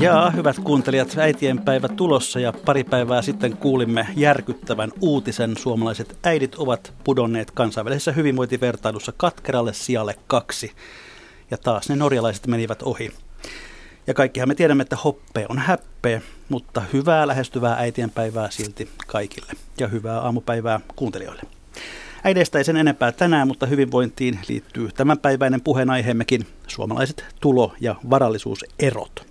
Ja hyvät kuuntelijat, äitienpäivä tulossa ja pari päivää sitten kuulimme järkyttävän uutisen. Suomalaiset äidit ovat pudonneet kansainvälisessä hyvinvointivertailussa katkeralle sijalle kaksi. Ja taas ne norjalaiset menivät ohi. Ja kaikkihan me tiedämme, että hoppe on häppeä, mutta hyvää lähestyvää äitienpäivää silti kaikille. Ja hyvää aamupäivää kuuntelijoille. Äideistä ei sen enempää tänään, mutta hyvinvointiin liittyy tämänpäiväinen puheenaiheemmekin suomalaiset tulo- ja varallisuuserot.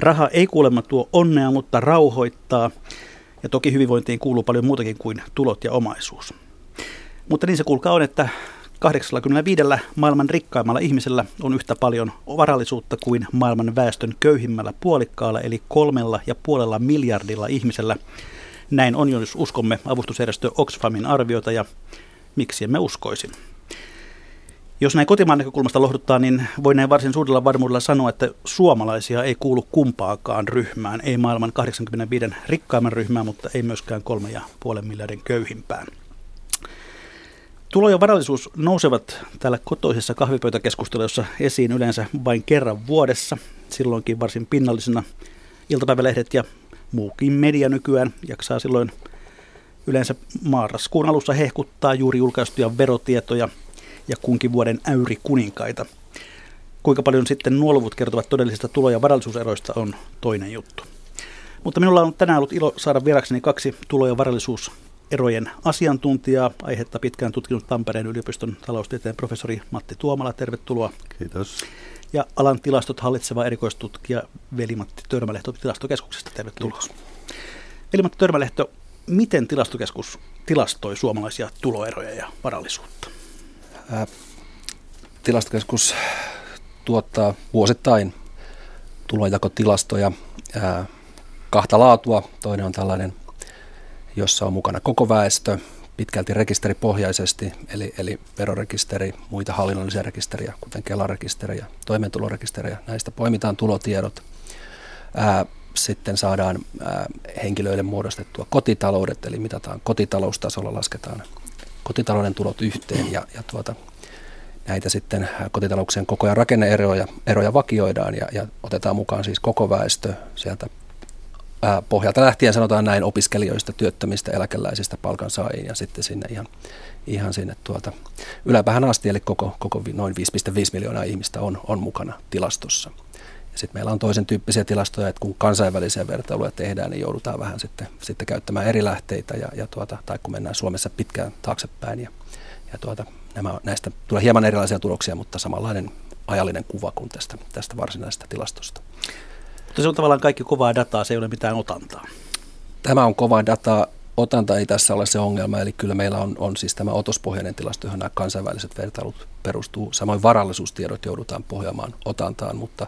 Raha ei kuulemma tuo onnea, mutta rauhoittaa. Ja toki hyvinvointiin kuuluu paljon muutakin kuin tulot ja omaisuus. Mutta niin se kuulkaa on, että 85 maailman rikkaimmalla ihmisellä on yhtä paljon varallisuutta kuin maailman väestön köyhimmällä puolikkaalla, eli kolmella ja puolella miljardilla ihmisellä. Näin on, jos uskomme avustusjärjestö Oxfamin arviota ja miksi emme uskoisi. Jos näin kotimaan näkökulmasta lohduttaa, niin voi näin varsin suurella varmuudella sanoa, että suomalaisia ei kuulu kumpaakaan ryhmään. Ei maailman 85 rikkaimman ryhmään, mutta ei myöskään 3,5 miljardin köyhimpään. Tulo ja varallisuus nousevat täällä kotoisessa kahvipöytäkeskustelussa esiin yleensä vain kerran vuodessa, silloinkin varsin pinnallisena. Iltapäivälehdet ja muukin media nykyään jaksaa silloin yleensä marraskuun alussa hehkuttaa juuri julkaistuja verotietoja ja kunkin vuoden äyri kuninkaita. Kuinka paljon sitten nuo luvut kertovat todellisista tulo- ja varallisuuseroista on toinen juttu. Mutta minulla on tänään ollut ilo saada vierakseni kaksi tulo- ja varallisuuserojen asiantuntijaa. Aihetta pitkään tutkinut Tampereen yliopiston taloustieteen professori Matti Tuomala. Tervetuloa. Kiitos. Ja alan tilastot hallitseva erikoistutkija Veli-Matti Törmälehto Tilastokeskuksesta. Tervetuloa. Veli-Matti Törmälehto, miten tilastokeskus tilastoi suomalaisia tuloeroja ja varallisuutta? Tilastokeskus tuottaa vuosittain tulonjakotilastoja kahta laatua. Toinen on tällainen, jossa on mukana koko väestö, pitkälti rekisteripohjaisesti, eli, eli verorekisteri, muita hallinnollisia rekisteriä, kuten Kela-rekisteriä, toimeentulorekisteriä. Näistä poimitaan tulotiedot. Sitten saadaan henkilöille muodostettua kotitaloudet, eli mitataan kotitaloustasolla, lasketaan kotitalouden tulot yhteen ja, ja tuota, näitä sitten kotitalouksien koko- ja rakenneeroja eroja vakioidaan ja, ja otetaan mukaan siis koko väestö sieltä ää, pohjalta lähtien sanotaan näin opiskelijoista, työttömistä, eläkeläisistä, palkansaajiin ja sitten sinne ihan, ihan sinne tuota yläpäähän asti, eli koko, koko noin 5,5 miljoonaa ihmistä on, on mukana tilastossa. Sitten meillä on toisen tyyppisiä tilastoja, että kun kansainvälisiä vertailuja tehdään, niin joudutaan vähän sitten, sitten käyttämään eri lähteitä, ja, ja tuota, tai kun mennään Suomessa pitkään taaksepäin, ja, ja tuota, nämä, näistä tulee hieman erilaisia tuloksia, mutta samanlainen ajallinen kuva kuin tästä, tästä varsinaisesta tilastosta. Mutta se on tavallaan kaikki kovaa dataa, se ei ole mitään otantaa. Tämä on kovaa dataa. Otanta ei tässä ole se ongelma, eli kyllä meillä on, on siis tämä otospohjainen tilasto, johon nämä kansainväliset vertailut perustuu. Samoin varallisuustiedot joudutaan pohjaamaan otantaan, mutta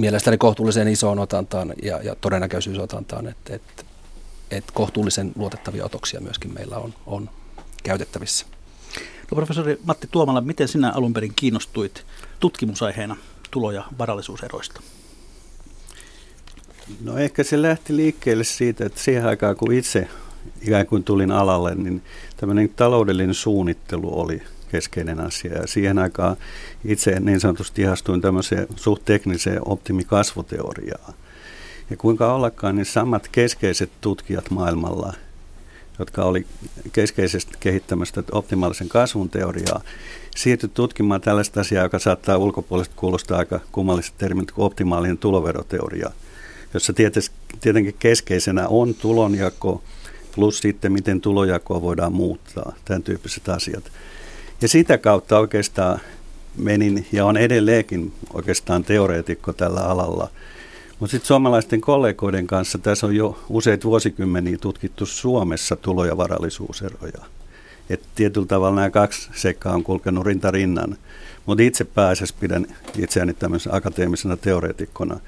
mielestäni kohtuullisen isoon otantaan ja, ja todennäköisyysotantaan, että, että, että kohtuullisen luotettavia otoksia myöskin meillä on, on käytettävissä. No professori Matti Tuomala, miten sinä alun perin kiinnostuit tutkimusaiheena tulo- ja varallisuuseroista? No ehkä se lähti liikkeelle siitä, että siihen aikaan kun itse ikään kuin tulin alalle, niin tämmöinen taloudellinen suunnittelu oli keskeinen asia. Ja siihen aikaan itse niin sanotusti ihastuin tämmöiseen suht tekniseen optimikasvuteoriaan. Ja kuinka ollakaan, niin samat keskeiset tutkijat maailmalla, jotka oli keskeisesti kehittämästä optimaalisen kasvun teoriaa, siirtyi tutkimaan tällaista asiaa, joka saattaa ulkopuolesta kuulostaa aika kummalliset termit kuin optimaalinen tuloveroteoria, jossa tietenkin keskeisenä on tulonjako plus sitten miten tulojakoa voidaan muuttaa, tämän tyyppiset asiat. Ja sitä kautta oikeastaan menin ja on edelleenkin oikeastaan teoreetikko tällä alalla. Mutta sitten suomalaisten kollegoiden kanssa tässä on jo useita vuosikymmeniä tutkittu Suomessa tulo- ja varallisuuseroja. Et tietyllä tavalla nämä kaksi seikkaa on kulkenut rinta rinnan. Mutta itse pääasiassa pidän itseäni tämmöisenä akateemisena teoreetikkona.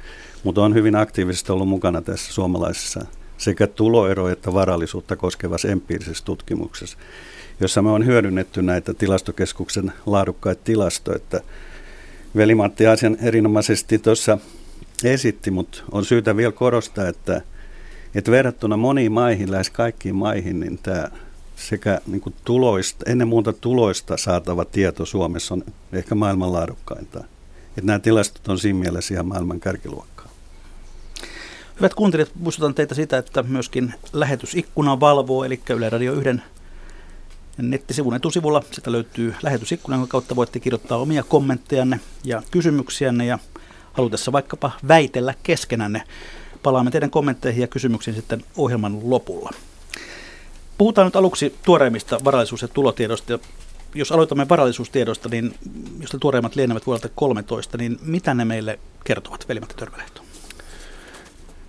Mutta on hyvin aktiivisesti ollut mukana tässä suomalaisessa sekä tuloero- että varallisuutta koskevassa empiirisessä tutkimuksessa, jossa me on hyödynnetty näitä tilastokeskuksen laadukkaita tilastoja. Että Veli-Matti asian erinomaisesti tuossa esitti, mutta on syytä vielä korostaa, että, että verrattuna moniin maihin, lähes kaikkiin maihin, niin tämä sekä niin kuin tuloista, ennen muuta tuloista saatava tieto Suomessa on ehkä maailman laadukkainta. Että nämä tilastot on siinä mielessä ihan maailman kärkiluokkaa. Hyvät kuuntelijat, muistutan teitä sitä, että myöskin lähetysikkuna valvoo, eli Yle Radio 1 nettisivun etusivulla. Sitä löytyy lähetysikkuna, jonka kautta voitte kirjoittaa omia kommenttejanne ja kysymyksiänne ja halutessa vaikkapa väitellä keskenänne. Palaamme teidän kommentteihin ja kysymyksiin sitten ohjelman lopulla. Puhutaan nyt aluksi tuoreimmista varallisuus- ja tulotiedosta. Jos aloitamme varallisuustiedosta, niin jos ne tuoreimmat lienevät vuodelta 13, niin mitä ne meille kertovat, Veli-Matti Törvälehto?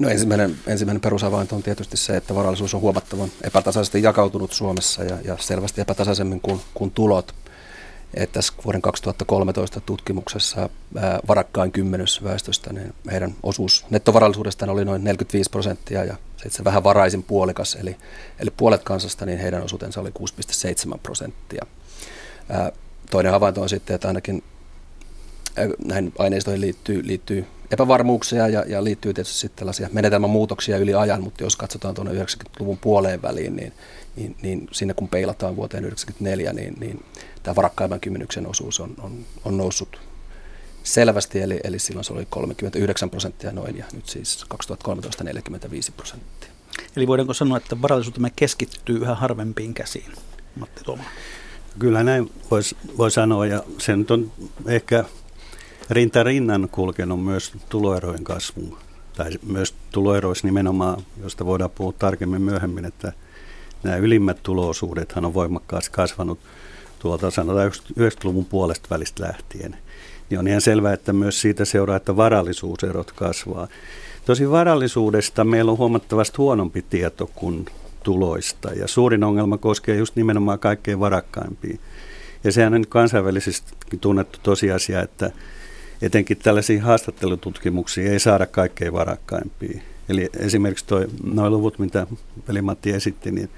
No ensimmäinen, ensimmäinen perusavainto on tietysti se, että varallisuus on huomattavan epätasaisesti jakautunut Suomessa ja, ja selvästi epätasaisemmin kuin, kuin tulot. Että tässä vuoden 2013 tutkimuksessa ää, varakkain kymmenys väestöstä, niin heidän osuus nettovarallisuudestaan oli noin 45 prosenttia ja se vähän varaisin puolikas, eli, eli puolet kansasta, niin heidän osuutensa oli 6,7 prosenttia. Ää, toinen havainto on sitten, että ainakin näihin aineistoihin liittyy, liittyy epävarmuuksia ja, ja liittyy tietysti sitten tällaisia menetelmämuutoksia yli ajan, mutta jos katsotaan tuonne 90-luvun puoleen väliin, niin, niin, niin sinne kun peilataan vuoteen 1994, niin, niin tämä varakkaimman kymmenyksen osuus on, on, on noussut selvästi, eli, eli silloin se oli 39 prosenttia noin, ja nyt siis 2013 45 prosenttia. Eli voidaanko sanoa, että varallisuutemme keskittyy yhä harvempiin käsiin, Matti Tuoma? Kyllä näin voisi voi sanoa, ja se nyt on ehkä rinta rinnan kulkenut myös tuloerojen kasvuun. Tai myös tuloeroissa nimenomaan, josta voidaan puhua tarkemmin myöhemmin, että nämä ylimmät tuloosuudethan on voimakkaasti kasvanut tuolta sanotaan 90-luvun puolesta välistä lähtien. Niin on ihan selvää, että myös siitä seuraa, että varallisuuserot kasvaa. Tosi varallisuudesta meillä on huomattavasti huonompi tieto kuin tuloista. Ja suurin ongelma koskee just nimenomaan kaikkein varakkaimpia. Ja sehän on kansainvälisesti tunnettu tosiasia, että etenkin tällaisia haastattelututkimuksia ei saada kaikkein varakkaimpia. Eli esimerkiksi nuo luvut, mitä Veli-Matti esitti, niin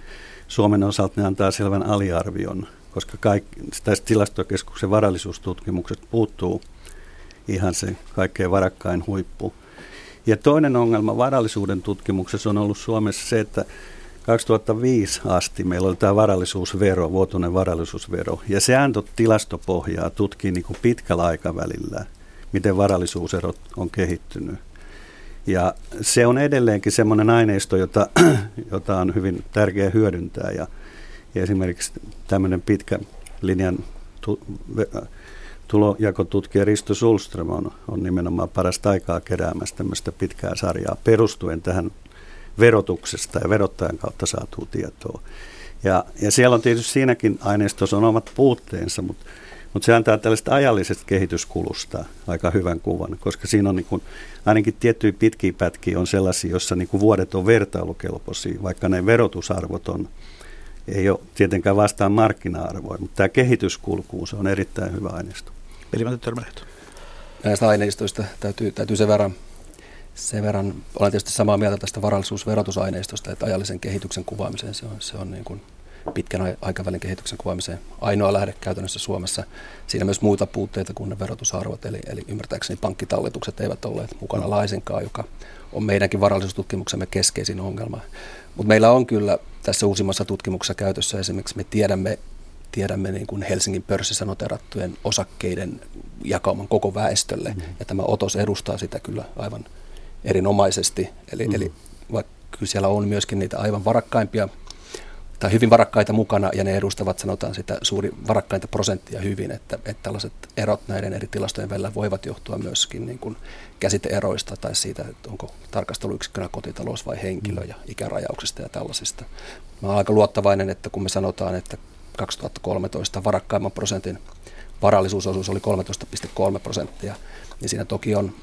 Suomen osalta ne antaa selvän aliarvion, koska kaikki, tästä tilastokeskuksen varallisuustutkimuksesta puuttuu ihan se kaikkein varakkain huippu. Ja toinen ongelma varallisuuden tutkimuksessa on ollut Suomessa se, että 2005 asti meillä oli tämä varallisuusvero, vuotuinen varallisuusvero, ja se antoi tilastopohjaa tutkii niin kuin pitkällä aikavälillä, miten varallisuuserot on kehittynyt. Ja se on edelleenkin semmoinen aineisto, jota, jota on hyvin tärkeää hyödyntää, ja, ja esimerkiksi tämmöinen pitkä linjan tu, tulojakotutkija Risto Sulström on, on nimenomaan parasta aikaa keräämässä tämmöistä pitkää sarjaa perustuen tähän verotuksesta ja verottajan kautta saatuu tietoa. Ja, ja siellä on tietysti siinäkin aineistossa on omat puutteensa, mutta, mutta se antaa tällaista ajallisesta kehityskulusta aika hyvän kuvan, koska siinä on niin kuin, ainakin tiettyjä pitkiä pätkiä on sellaisia, joissa niin kuin vuodet on vertailukelpoisia, vaikka ne verotusarvot on, ei ole tietenkään vastaan markkina-arvoja, mutta tämä kehityskulku, se on erittäin hyvä aineisto. Näistä aineistoista täytyy, täytyy sen verran sen verran olen tietysti samaa mieltä tästä varallisuusverotusaineistosta, että ajallisen kehityksen kuvaamiseen se on, se on niin kuin pitkän aikavälin kehityksen kuvaamiseen ainoa lähde käytännössä Suomessa. Siinä myös muita puutteita kuin ne verotusarvot, eli, eli ymmärtääkseni pankkitalletukset eivät olleet mukana laisinkaan, joka on meidänkin varallisuustutkimuksemme keskeisin ongelma. Mutta meillä on kyllä tässä uusimmassa tutkimuksessa käytössä esimerkiksi me tiedämme, tiedämme niin kuin Helsingin pörssissä noterattujen osakkeiden jakauman koko väestölle, mm. ja tämä otos edustaa sitä kyllä aivan erinomaisesti. Eli, mm. eli vaikka kyllä siellä on myöskin niitä aivan varakkaimpia tai hyvin varakkaita mukana, ja ne edustavat sanotaan sitä suuri varakkainta prosenttia hyvin, että, että tällaiset erot näiden eri tilastojen välillä voivat johtua myöskin niin kuin käsiteeroista tai siitä, että onko tarkasteluyksikkönä kotitalous vai henkilö ja ikärajauksista ja tällaisista. Mä olen aika luottavainen, että kun me sanotaan, että 2013 varakkaimman prosentin varallisuusosuus oli 13,3 prosenttia, niin siinä toki on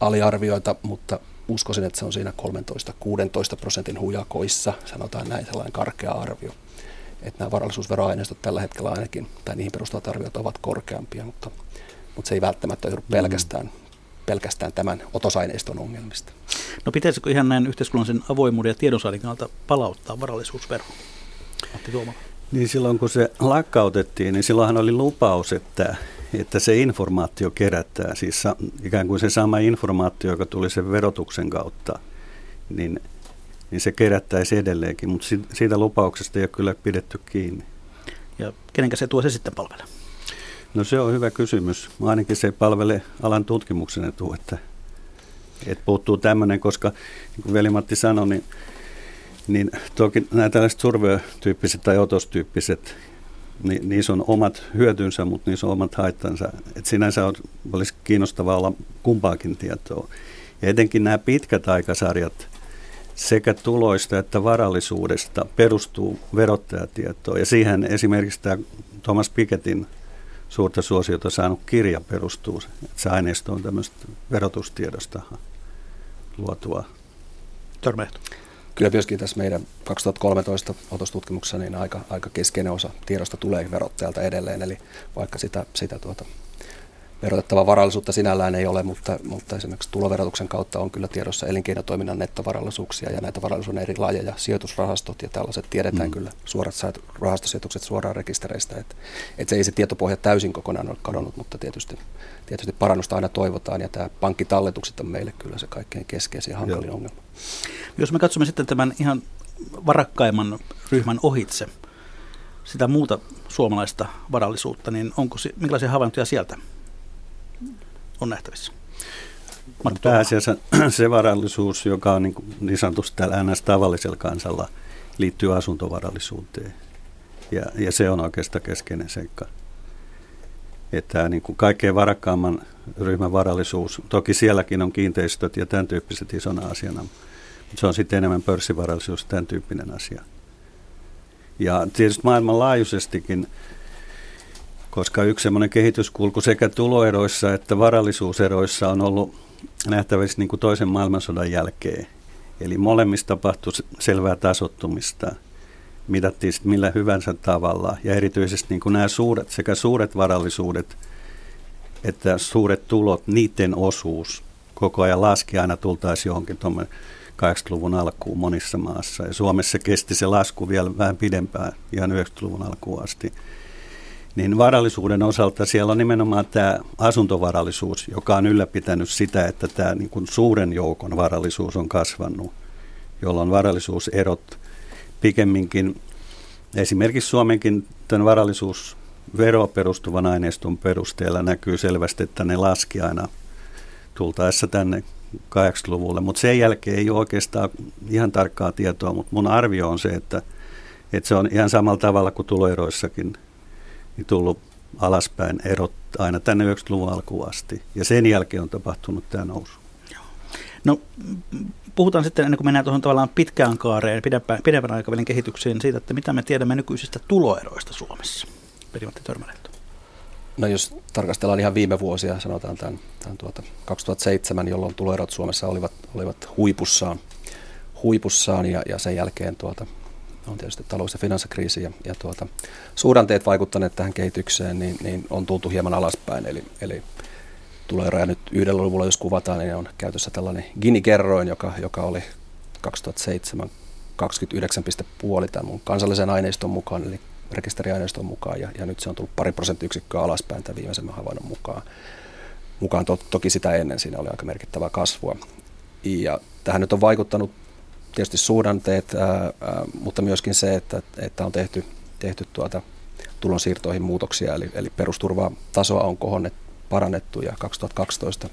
aliarvioita, mutta uskoisin, että se on siinä 13-16 prosentin hujakoissa, sanotaan näin sellainen karkea arvio. Että nämä varallisuusveroaineistot tällä hetkellä ainakin, tai niihin perustuvat arviot ovat korkeampia, mutta, mutta se ei välttämättä joudu pelkästään pelkästään tämän otosaineiston ongelmista. No pitäisikö ihan näin yhteiskunnallisen avoimuuden ja tiedonsaannin kannalta palauttaa varallisuusvero? Matti Tuomala. Niin silloin kun se lakkautettiin, niin silloinhan oli lupaus, että, että se informaatio kerätään, siis ikään kuin se sama informaatio, joka tuli sen verotuksen kautta, niin, niin se kerättäisi edelleenkin, mutta siitä lupauksesta ei ole kyllä pidetty kiinni. Ja kenenkä se tuo se sitten palvelee? No se on hyvä kysymys. Ainakin se palvelee alan tutkimuksen etu, että, että puuttuu tämmöinen, koska niin kuin veli-Matti sanoi, niin, niin toki nämä tällaiset survey-tyyppiset tai otostyyppiset, niin niissä on omat hyötynsä, mutta niissä on omat haittansa. Et sinänsä on, olisi kiinnostavaa olla kumpaakin tietoa. Ja etenkin nämä pitkät aikasarjat sekä tuloista että varallisuudesta perustuu verottajatietoon. Ja siihen esimerkiksi tämä Thomas Pikettin suurta suosiota saanut kirja perustuu. Se aineisto on tämmöistä verotustiedosta luotua. Törmähto. Kyllä myöskin tässä meidän 2013 otostutkimuksessa niin aika, aika keskeinen osa tiedosta tulee verottajalta edelleen, eli vaikka sitä, sitä tuota, verotettavaa varallisuutta sinällään ei ole, mutta, mutta esimerkiksi tuloverotuksen kautta on kyllä tiedossa elinkeinotoiminnan nettovarallisuuksia ja näitä varallisuuden eri lajeja, sijoitusrahastot ja tällaiset tiedetään mm. kyllä suorat rahastosijoitukset suoraan rekistereistä. Että et se ei se tietopohja täysin kokonaan ole kadonnut, mutta tietysti, tietysti parannusta aina toivotaan ja tämä pankkitalletukset on meille kyllä se kaikkein keskeisin ja hankalin Joo. ongelma. Jos me katsomme sitten tämän ihan varakkaimman ryhmän ohitse, sitä muuta suomalaista varallisuutta, niin onko, minkälaisia havaintoja sieltä on nähtävissä? Matti Pääasiassa se varallisuus, joka on niin, niin sanotusti täällä NS tavallisella kansalla, liittyy asuntovarallisuuteen. Ja, ja se on oikeastaan keskeinen seikka. Että niin kuin kaikkein varakkaamman ryhmän varallisuus, toki sielläkin on kiinteistöt ja tämän tyyppiset isona asiana, mutta se on sitten enemmän pörssivarallisuus, tämän tyyppinen asia. Ja tietysti maailmanlaajuisestikin koska yksi semmoinen kehityskulku sekä tuloeroissa että varallisuuseroissa on ollut nähtävissä niin kuin toisen maailmansodan jälkeen. Eli molemmissa tapahtui selvää tasottumista, mitattiin millä hyvänsä tavalla. Ja erityisesti niin kuin nämä suuret, sekä suuret varallisuudet että suuret tulot, niiden osuus koko ajan laski aina tultaisiin johonkin 80-luvun alkuun monissa maassa. Ja Suomessa kesti se lasku vielä vähän pidempään, ihan 90-luvun alkuun asti niin varallisuuden osalta siellä on nimenomaan tämä asuntovarallisuus, joka on ylläpitänyt sitä, että tämä niin kuin suuren joukon varallisuus on kasvanut, jolloin varallisuuserot pikemminkin, esimerkiksi Suomenkin tämän varallisuus perustuvan aineiston perusteella näkyy selvästi, että ne laski aina tultaessa tänne 80-luvulle, mutta sen jälkeen ei ole oikeastaan ihan tarkkaa tietoa, mutta mun arvio on se, että, että se on ihan samalla tavalla kuin tuloeroissakin – niin tullut alaspäin erot aina tänne 90-luvun alkuun asti. Ja sen jälkeen on tapahtunut tämä nousu. No puhutaan sitten, ennen kuin mennään tuohon tavallaan pitkään kaareen, pidempään, pidemmän aikavälin kehitykseen, siitä, että mitä me tiedämme nykyisistä tuloeroista Suomessa. Perimatti Törmälehto. No jos tarkastellaan ihan viime vuosia, sanotaan tämän, tämän tuota 2007, jolloin tuloerot Suomessa olivat, olivat huipussaan, huipussaan ja, ja sen jälkeen tuota, on tietysti talous- ja finanssikriisi ja, ja tuota, suhdanteet vaikuttaneet tähän kehitykseen, niin, niin on tultu hieman alaspäin. Eli, eli tuloeroja nyt yhdellä luvulla, jos kuvataan, niin on käytössä tällainen Gini-kerroin, joka, joka oli 2007 29,5 tämän mun kansallisen aineiston mukaan, eli rekisteriaineiston mukaan, ja, ja nyt se on tullut pari prosenttiyksikköä alaspäin tämän viimeisen havainnon mukaan. mukaan to, toki sitä ennen siinä oli aika merkittävää kasvua. Ja tähän nyt on vaikuttanut tietysti suhdanteet, ää, ää, mutta myöskin se, että, että on tehty, tehty tuota tulonsiirtoihin muutoksia, eli, eli perusturvaa tasoa on kohonnet, parannettu ja 2012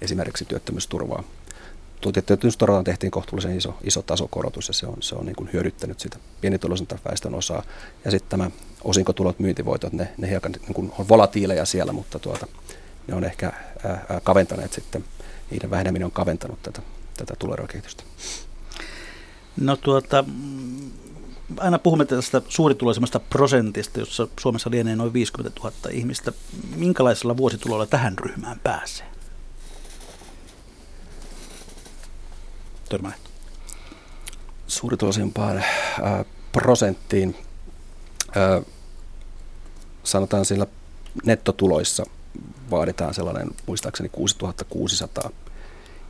esimerkiksi työttömyysturvaa. Työttömyysturvaan tehtiin kohtuullisen iso, iso tasokorotus ja se on, se on niin kuin hyödyttänyt sitä pienituloisinta väestön osaa. Ja sitten tämä osinkotulot, myyntivoitot, ne, ne hiukan niin kuin on volatiileja siellä, mutta tuota, ne on ehkä ää, kaventaneet sitten, niiden väheneminen on kaventanut tätä, tätä tuloerokehitystä. No tuota, aina puhumme tästä suurituloisemmasta prosentista, jossa Suomessa lienee noin 50 000 ihmistä. Minkälaisella vuositulolla tähän ryhmään pääsee? Törmänet. Suurituloisimpaan äh, prosenttiin äh, sanotaan sillä nettotuloissa vaaditaan sellainen muistaakseni 6600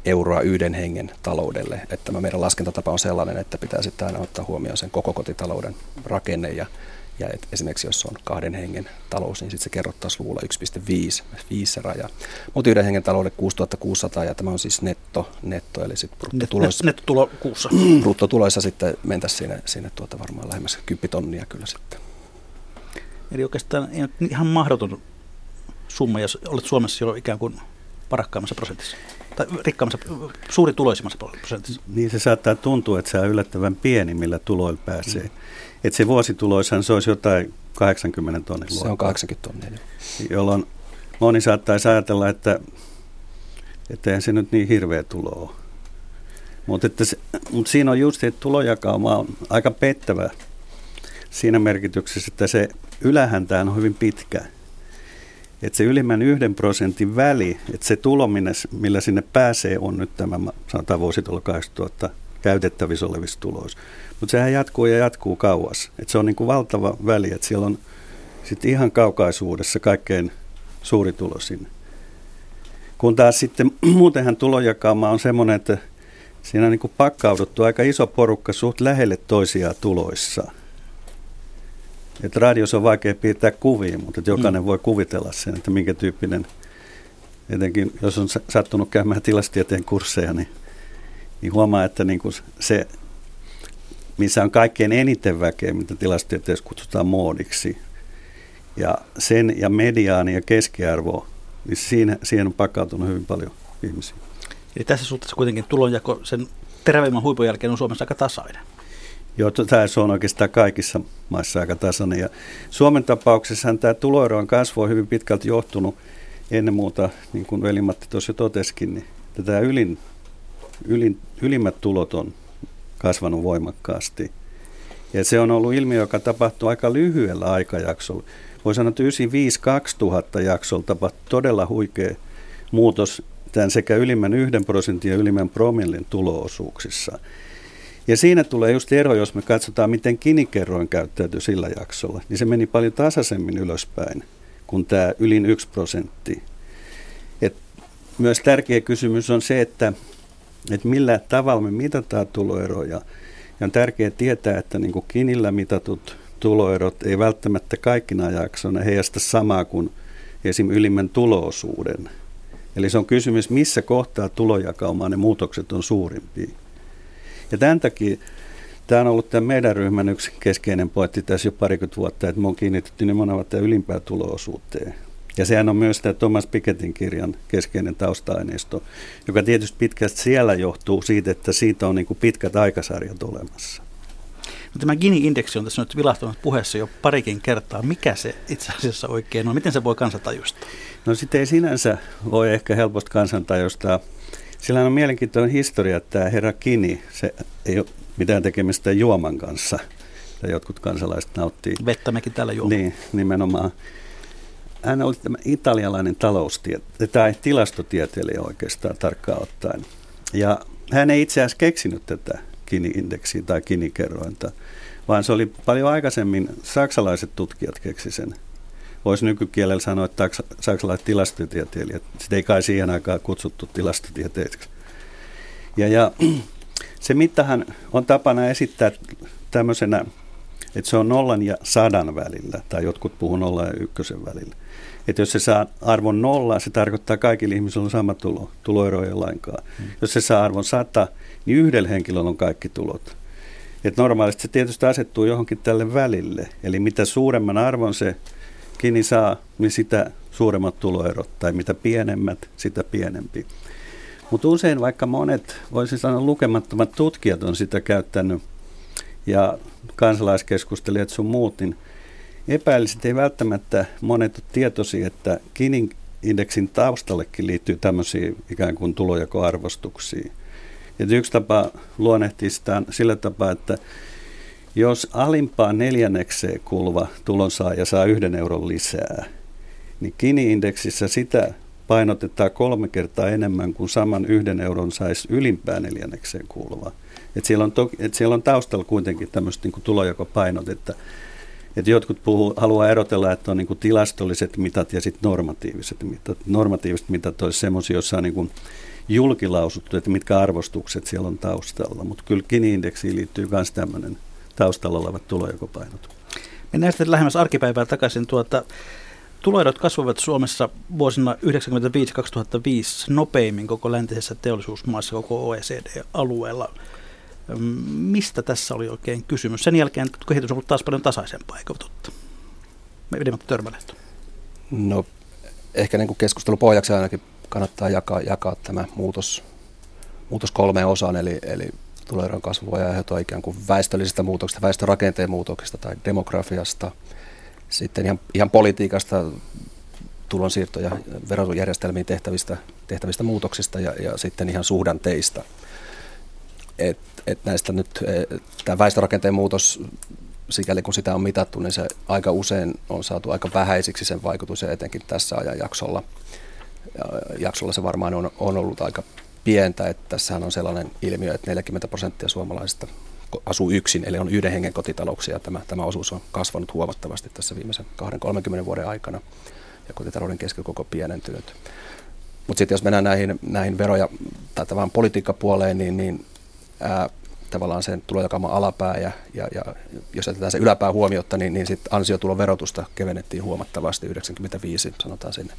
euroa yhden hengen taloudelle. Että tämä meidän laskentatapa on sellainen, että pitää sitten aina ottaa huomioon sen koko kotitalouden rakenne ja ja et esimerkiksi jos on kahden hengen talous, niin sitten se kerrottaisiin luvulla 1,5, 5 se raja. Mutta yhden hengen talouden 6600 ja tämä on siis netto, netto eli sitten bruttotuloissa. Net, nettotulo kuussa. bruttotuloissa sitten mentäisiin sinne, sinne tuota varmaan lähemmäs 10 tonnia kyllä sitten. Eli oikeastaan ei ihan mahdoton summa, jos olet Suomessa jo ikään kuin parakkaammassa prosentissa tai rikkaammassa, suurituloisimmassa prosentissa. Niin se saattaa tuntua, että se on yllättävän pieni, millä tuloilla pääsee. Mm. Että se vuosituloissahan se olisi jotain 80 tonnia Se on 80 tonnia. Jolloin moni saattaisi ajatella, että että eihän se nyt niin hirveä tulo ole. Mutta mut siinä on just, että tulojakauma on aika pettävä siinä merkityksessä, että se ylähäntään on hyvin pitkä. Että se ylimmän yhden prosentin väli, että se tulo, millä sinne pääsee, on nyt tämä, sanotaan vuositulo 8000 käytettävissä olevissa tuloissa. Mutta sehän jatkuu ja jatkuu kauas. Et se on niin kuin valtava väli, että siellä on sitten ihan kaukaisuudessa kaikkein suuri tulo sinne. Kun taas sitten muutenhan tulojakauma on semmoinen, että siinä on niin kuin pakkauduttu aika iso porukka suht lähelle toisiaan tuloissa. Et radiossa on vaikea piirtää kuvia, mutta että jokainen mm. voi kuvitella sen, että minkä tyyppinen, etenkin jos on sattunut käymään tilastieteen kursseja, niin, niin huomaa, että niin kuin se missä on kaikkein eniten väkeä, mitä tilastotieteessä kutsutaan moodiksi. Ja sen ja mediaani ja keskiarvo, niin siinä, siihen on pakautunut hyvin paljon ihmisiä. Eli tässä suhteessa kuitenkin tulonjako sen terävimmän huipun jälkeen on Suomessa aika tasainen. Joo, tämä on oikeastaan kaikissa maissa aika tasainen. Ja Suomen tapauksessa tämä tuloerojen kasvu on hyvin pitkälti johtunut ennen muuta, niin kuin veli-Matti tuossa jo totesikin, niin tämä ylin, ylin, ylimmät tulot on kasvanut voimakkaasti. Ja se on ollut ilmiö, joka tapahtuu aika lyhyellä aikajaksolla. Voi sanoa, että 95-2000 jaksolla tapahtui todella huikea muutos tämän sekä ylimmän yhden prosentin ja ylimmän promillin tuloosuuksissa. Ja siinä tulee just ero, jos me katsotaan, miten kinikerroin käyttäytyi sillä jaksolla, niin se meni paljon tasaisemmin ylöspäin kuin tämä ylin 1 prosentti. Et myös tärkeä kysymys on se, että että millä tavalla me mitataan tuloeroja. Ja on tärkeää tietää, että niin kuin Kinillä mitatut tuloerot ei välttämättä kaikkina jaksoina heijasta samaa kuin esim. ylimmän tuloosuuden. Eli se on kysymys, missä kohtaa tulojakaumaa ne muutokset on suurimpia. Ja tämän takia tämä on ollut tämän meidän ryhmän yksi keskeinen pointti tässä jo parikymmentä vuotta, että me on kiinnitetty nimenomaan tämä ylimpään tuloosuuteen. Ja sehän on myös tämä Thomas Pikettin kirjan keskeinen tausta-aineisto, joka tietysti pitkästi siellä johtuu siitä, että siitä on niin kuin pitkät aikasarjat olemassa. No, tämä Gini-indeksi on tässä nyt vilahtunut puheessa jo parikin kertaa. Mikä se itse asiassa oikein on? Miten se voi kansantajusta? No sitten ei sinänsä voi ehkä helposti kansantajusta. Sillä on mielenkiintoinen historia, että tämä herra Kini, se ei ole mitään tekemistä juoman kanssa. Ja jotkut kansalaiset nauttii. Vettä mekin täällä juomaan. Niin, nimenomaan hän oli tämä italialainen taloustiete- tai tilastotieteilijä oikeastaan tarkkaan ottaen. Ja hän ei itse asiassa keksinyt tätä Gini-indeksiä tai Gini-kerrointa, vaan se oli paljon aikaisemmin saksalaiset tutkijat keksi sen. Voisi nykykielellä sanoa, että saksalaiset tilastotieteilijät, sitä ei kai siihen aikaan kutsuttu tilastotieteeksi. Ja, ja se mittahan on tapana esittää tämmöisenä, että se on nollan ja sadan välillä, tai jotkut puhuu nollan ja ykkösen välillä. Että jos se saa arvon nolla, se tarkoittaa kaikille ihmisillä on sama tulo, tuloeroja lainkaan. Hmm. Jos se saa arvon 100, niin yhdellä henkilöllä on kaikki tulot. Et normaalisti se tietysti asettuu johonkin tälle välille. Eli mitä suuremman arvon se kini saa, niin sitä suuremmat tuloerot, tai mitä pienemmät, sitä pienempi. Mutta usein vaikka monet, voisin sanoa lukemattomat tutkijat on sitä käyttänyt, ja kansalaiskeskustelijat sun muut, niin epäilisit ei välttämättä monet ole tietoisia, että Kinin indeksin taustallekin liittyy tämmöisiä ikään kuin tulojakoarvostuksia. Et yksi tapa luonnehtia sitä sillä tapaa, että jos alimpaan neljännekseen kuuluva tulonsaaja saa yhden euron lisää, niin Kini-indeksissä sitä painotetaan kolme kertaa enemmän kuin saman yhden euron saisi ylimpään neljännekseen kuuluva. Et siellä, on to, et siellä on taustalla kuitenkin tämmöistä niin tulojakopainotetta. että jotkut puhuu, haluaa erotella, että on niin kuin tilastolliset mitat ja sitten normatiiviset mitat. Normatiiviset mitat olisi semmoisia, joissa on niin kuin julkilausuttu, että mitkä arvostukset siellä on taustalla. Mutta kyllä Gini-indeksiin liittyy myös tämmöinen taustalla olevat tulojakopainot. Mennään sitten lähemmäs arkipäivää takaisin. Tuota, tuloerot kasvavat Suomessa vuosina 1995-2005 nopeimmin koko läntisessä teollisuusmaassa koko OECD-alueella. Mistä tässä oli oikein kysymys? Sen jälkeen kehitys on ollut taas paljon tasaisempaa, eikö totta? Me Veli-Matti Törmälehto. No ehkä niin kuin keskustelupohjaksi ainakin kannattaa jakaa, jakaa tämä muutos, muutos kolmeen osaan, eli, eli tuloeron kasvu voi aiheutua ikään kuin väestöllisistä muutoksista, väestörakenteen muutoksista tai demografiasta, sitten ihan, ihan politiikasta, tulonsiirto- ja verojärjestelmiin tehtävistä, tehtävistä muutoksista ja, ja sitten ihan suhdanteista. Et, et näistä nyt e, tämä väestörakenteen muutos, sikäli kun sitä on mitattu, niin se aika usein on saatu aika vähäisiksi sen vaikutus ja etenkin tässä ajanjaksolla jaksolla se varmaan on, on ollut aika pientä, että tässähän on sellainen ilmiö, että 40 prosenttia suomalaisista asuu yksin, eli on yhden hengen kotitalouksia. Tämä, tämä osuus on kasvanut huomattavasti tässä viimeisen 20-30 vuoden aikana ja kotitalouden keskikoko pienentynyt. Mutta sitten jos mennään näihin, näihin veroja tai tämän politiikkapuoleen, niin, niin ää, tavallaan sen tulojakama alapää ja, ja, ja jos jätetään se yläpää huomiotta, niin, niin sitten ansiotuloverotusta kevennettiin huomattavasti 95, sanotaan sinne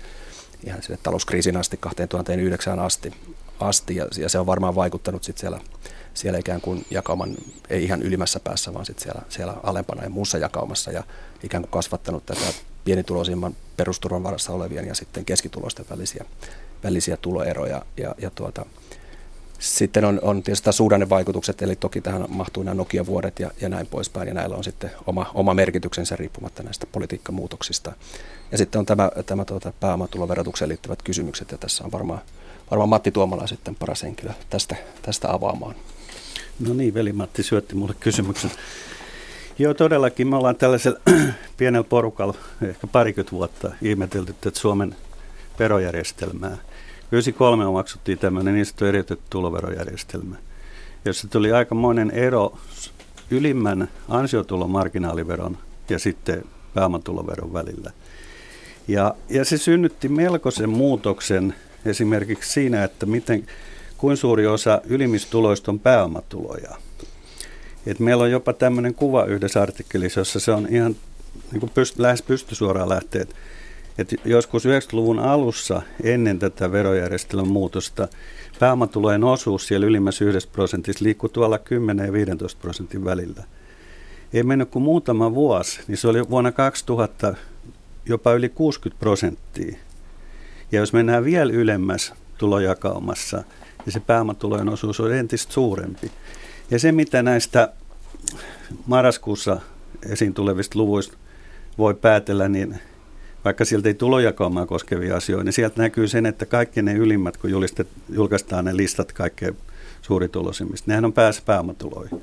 ihan sinne talouskriisin asti, 2009 asti, asti ja, ja se on varmaan vaikuttanut sitten siellä, siellä ikään kuin jakauman, ei ihan ylimmässä päässä, vaan sitten siellä, siellä alempana ja muussa jakaumassa ja ikään kuin kasvattanut tätä pienituloisimman perusturvan varassa olevien ja sitten keskituloisten välisiä, välisiä tuloeroja ja, ja tuota, sitten on, on tietysti suhdannevaikutukset, eli toki tähän mahtuu nämä Nokia-vuodet ja, ja näin poispäin, ja näillä on sitten oma, oma merkityksensä riippumatta näistä politiikkamuutoksista. Ja sitten on tämä, tämä tuota, pääomatuloverotukseen liittyvät kysymykset, ja tässä on varmaan, varmaan Matti Tuomala sitten paras henkilö tästä, tästä avaamaan. No niin, veli Matti syötti mulle kysymyksen. Joo, todellakin me ollaan tällaisella pienellä porukalla ehkä parikymmentä vuotta ihmetelty että Suomen verojärjestelmää. 93 omaksuttiin tämmöinen niin sanottu eriytetty tuloverojärjestelmä, jossa tuli aikamoinen ero ylimmän ansiotulomarginaaliveron ja sitten pääomatuloveron välillä. Ja, ja se synnytti melkoisen muutoksen esimerkiksi siinä, että miten, kuin suuri osa ylimmistuloista on pääomatuloja. Et meillä on jopa tämmöinen kuva yhdessä artikkelissa, jossa se on ihan niin kuin pyst, lähes pystysuoraan lähtee, että että joskus 90-luvun alussa ennen tätä verojärjestelmän muutosta pääomatulojen osuus siellä ylimmässä yhdessä prosentissa liikkui tuolla 10 ja 15 prosentin välillä. Ei mennyt kuin muutama vuosi, niin se oli vuonna 2000 jopa yli 60 prosenttia. Ja jos mennään vielä ylemmäs tulojakaumassa, niin se pääomatulojen osuus on entistä suurempi. Ja se, mitä näistä marraskuussa esiin tulevista luvuista voi päätellä, niin vaikka sieltä ei tulojakaumaa koskevia asioita, niin sieltä näkyy sen, että kaikki ne ylimmät, kun julistet, julkaistaan ne listat kaikkein suurituloisimmista, nehän on päässä pääomatuloihin.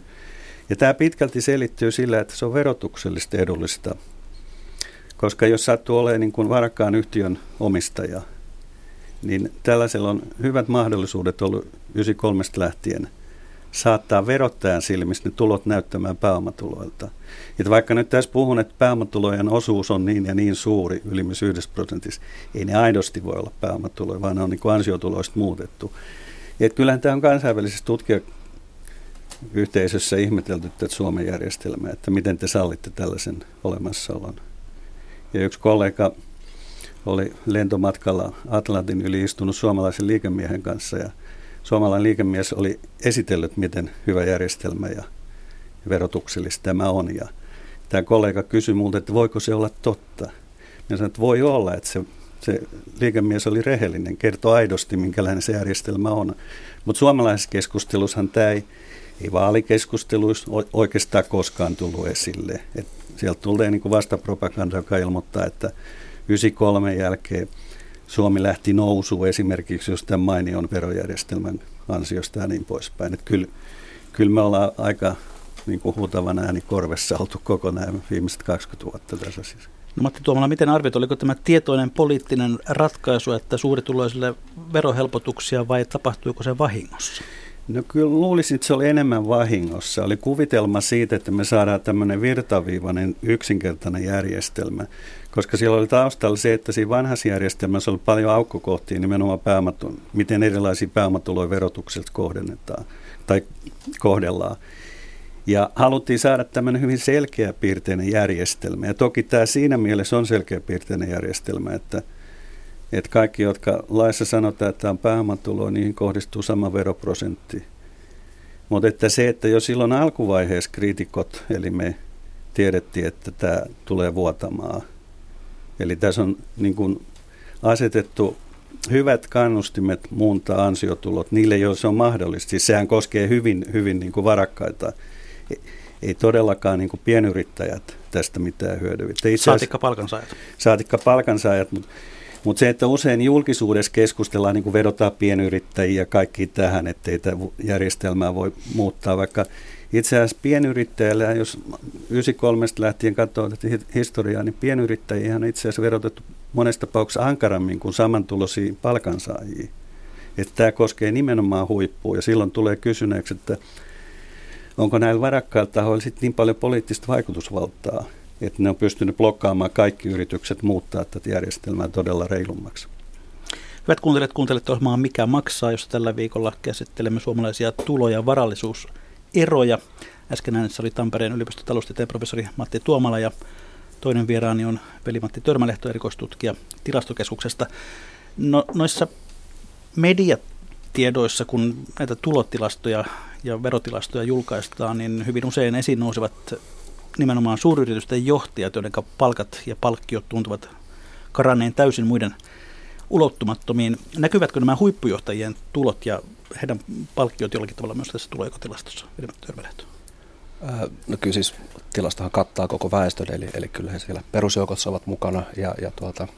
Ja tämä pitkälti selittyy sillä, että se on verotuksellisesti edullista, koska jos sattuu olemaan niin kuin varakkaan yhtiön omistaja, niin tällaisella on hyvät mahdollisuudet ollut 93 lähtien – saattaa verottajan silmissä ne tulot näyttämään pääomatuloilta. Että vaikka nyt tässä puhun, että pääomatulojen osuus on niin ja niin suuri, ylimmäs yhdessä prosentissa, ei ne aidosti voi olla pääomatuloja, vaan ne on niin ansiotuloista muutettu. Että kyllähän tämä on kansainvälisessä tutkijakyyhteisössä ihmetelty tätä Suomen järjestelmää, että miten te sallitte tällaisen olemassaolon. Ja yksi kollega oli lentomatkalla Atlantin yli istunut suomalaisen liikemiehen kanssa ja suomalainen liikemies oli esitellyt, miten hyvä järjestelmä ja verotuksellista tämä on. Ja tämä kollega kysyi minulta, että voiko se olla totta. Minä sanoin, että voi olla, että se, se liikemies oli rehellinen, kertoi aidosti, minkälainen se järjestelmä on. Mutta suomalaisessa keskustelussahan tämä ei, ei vaalikeskusteluissa oikeastaan koskaan tullut esille. Et sieltä tulee niin vastapropaganda, joka ilmoittaa, että 93 jälkeen – Suomi lähti nousuun esimerkiksi just tämän mainion verojärjestelmän ansiosta ja niin poispäin. Että kyllä, kyllä me ollaan aika niin kuin huutavan ääni korvessa oltu koko nämä viimeiset 20 vuotta tässä asiassa. No Matti Tuomala, miten arvioit, oliko tämä tietoinen poliittinen ratkaisu, että suurituloisille verohelpotuksia vai tapahtuiko se vahingossa? No kyllä luulisin, että se oli enemmän vahingossa. Oli kuvitelma siitä, että me saadaan tämmöinen virtaviivainen yksinkertainen järjestelmä, koska siellä oli taustalla se, että siinä vanhassa järjestelmässä oli paljon aukkokohtia nimenomaan pääomatun, miten erilaisia pääomatuloja verotukselta kohdennetaan tai kohdellaan. Ja haluttiin saada tämmöinen hyvin selkeäpiirteinen järjestelmä. Ja toki tämä siinä mielessä on selkeäpiirteinen järjestelmä, että, että kaikki, jotka laissa sanotaan, että on pääomatulo, niihin kohdistuu sama veroprosentti. Mutta että se, että jo silloin alkuvaiheessa kriitikot, eli me tiedettiin, että tämä tulee vuotamaan. Eli tässä on niin kuin asetettu hyvät kannustimet muuntaa ansiotulot niille, joilla se on mahdollista. Siis sehän koskee hyvin, hyvin niin kuin varakkaita ei todellakaan niin pienyrittäjät tästä mitään hyödy. Saatikka palkansaajat. Saatikka palkansaajat, mutta mutta se, että usein julkisuudessa keskustellaan, niin kuin vedotaan pienyrittäjiä ja kaikki tähän, ettei tätä järjestelmää voi muuttaa, vaikka itse asiassa pienyrittäjällä, jos 93 lähtien katsoo tätä historiaa, niin pienyrittäjiä on itse asiassa verotettu monesta tapauksessa ankarammin kuin samantuloisia palkansaajia. Että tämä koskee nimenomaan huippua ja silloin tulee kysyneeksi, että onko näillä varakkailla tahoilla sitten niin paljon poliittista vaikutusvaltaa, että ne on pystynyt blokkaamaan kaikki yritykset muuttaa tätä järjestelmää todella reilummaksi. Hyvät kuuntelijat, kuuntelette ohjelmaa Mikä maksaa, jossa tällä viikolla käsittelemme suomalaisia tulo- ja varallisuuseroja. Äsken äänessä oli Tampereen yliopiston taloustieteen professori Matti Tuomala ja toinen vieraani on veli-Matti Törmälehto, erikoistutkija tilastokeskuksesta. No, noissa mediatiedoissa, kun näitä tulotilastoja ja verotilastoja julkaistaan, niin hyvin usein esiin nousevat nimenomaan suuryritysten johtajat, joiden palkat ja palkkiot tuntuvat karanneen täysin muiden ulottumattomiin. Näkyvätkö nämä huippujohtajien tulot ja heidän palkkiot jollakin tavalla myös tässä tulojakotilastossa? No kyllä siis tilastohan kattaa koko väestön, eli, eli kyllä he siellä perusjoukossa ovat mukana ja, ja tuota,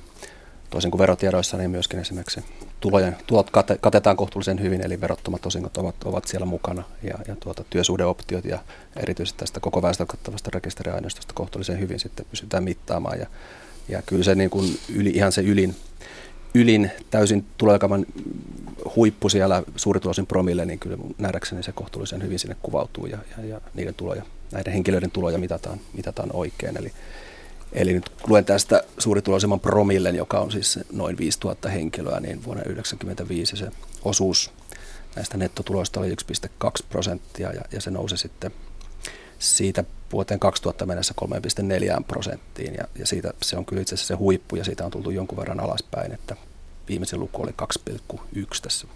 toisin kuin verotiedoissa, niin myöskin esimerkiksi tulojen, tulot kate, katetaan kohtuullisen hyvin, eli verottomat osingot ovat, ovat siellä mukana, ja, ja tuota, työsuhdeoptiot ja erityisesti tästä koko väestön kattavasta rekisteriaineistosta kohtuullisen hyvin sitten pysytään mittaamaan, ja, ja kyllä se niin kuin yli, ihan se ylin, ylin täysin tulojakaman huippu siellä suurituloisin promille, niin kyllä nähdäkseni se kohtuullisen hyvin sinne kuvautuu, ja, ja, ja niiden tuloja, näiden henkilöiden tuloja mitataan, mitataan oikein, eli Eli nyt luen tästä suurituloisemman promillen, joka on siis noin 5000 henkilöä, niin vuonna 1995 se osuus näistä nettotuloista oli 1,2 prosenttia ja, ja se nousi sitten siitä vuoteen 2000 mennessä 3,4 prosenttiin. Ja, ja siitä se on kyllä itse asiassa se huippu ja siitä on tultu jonkun verran alaspäin, että viimeisin luku oli 2,1 tässä,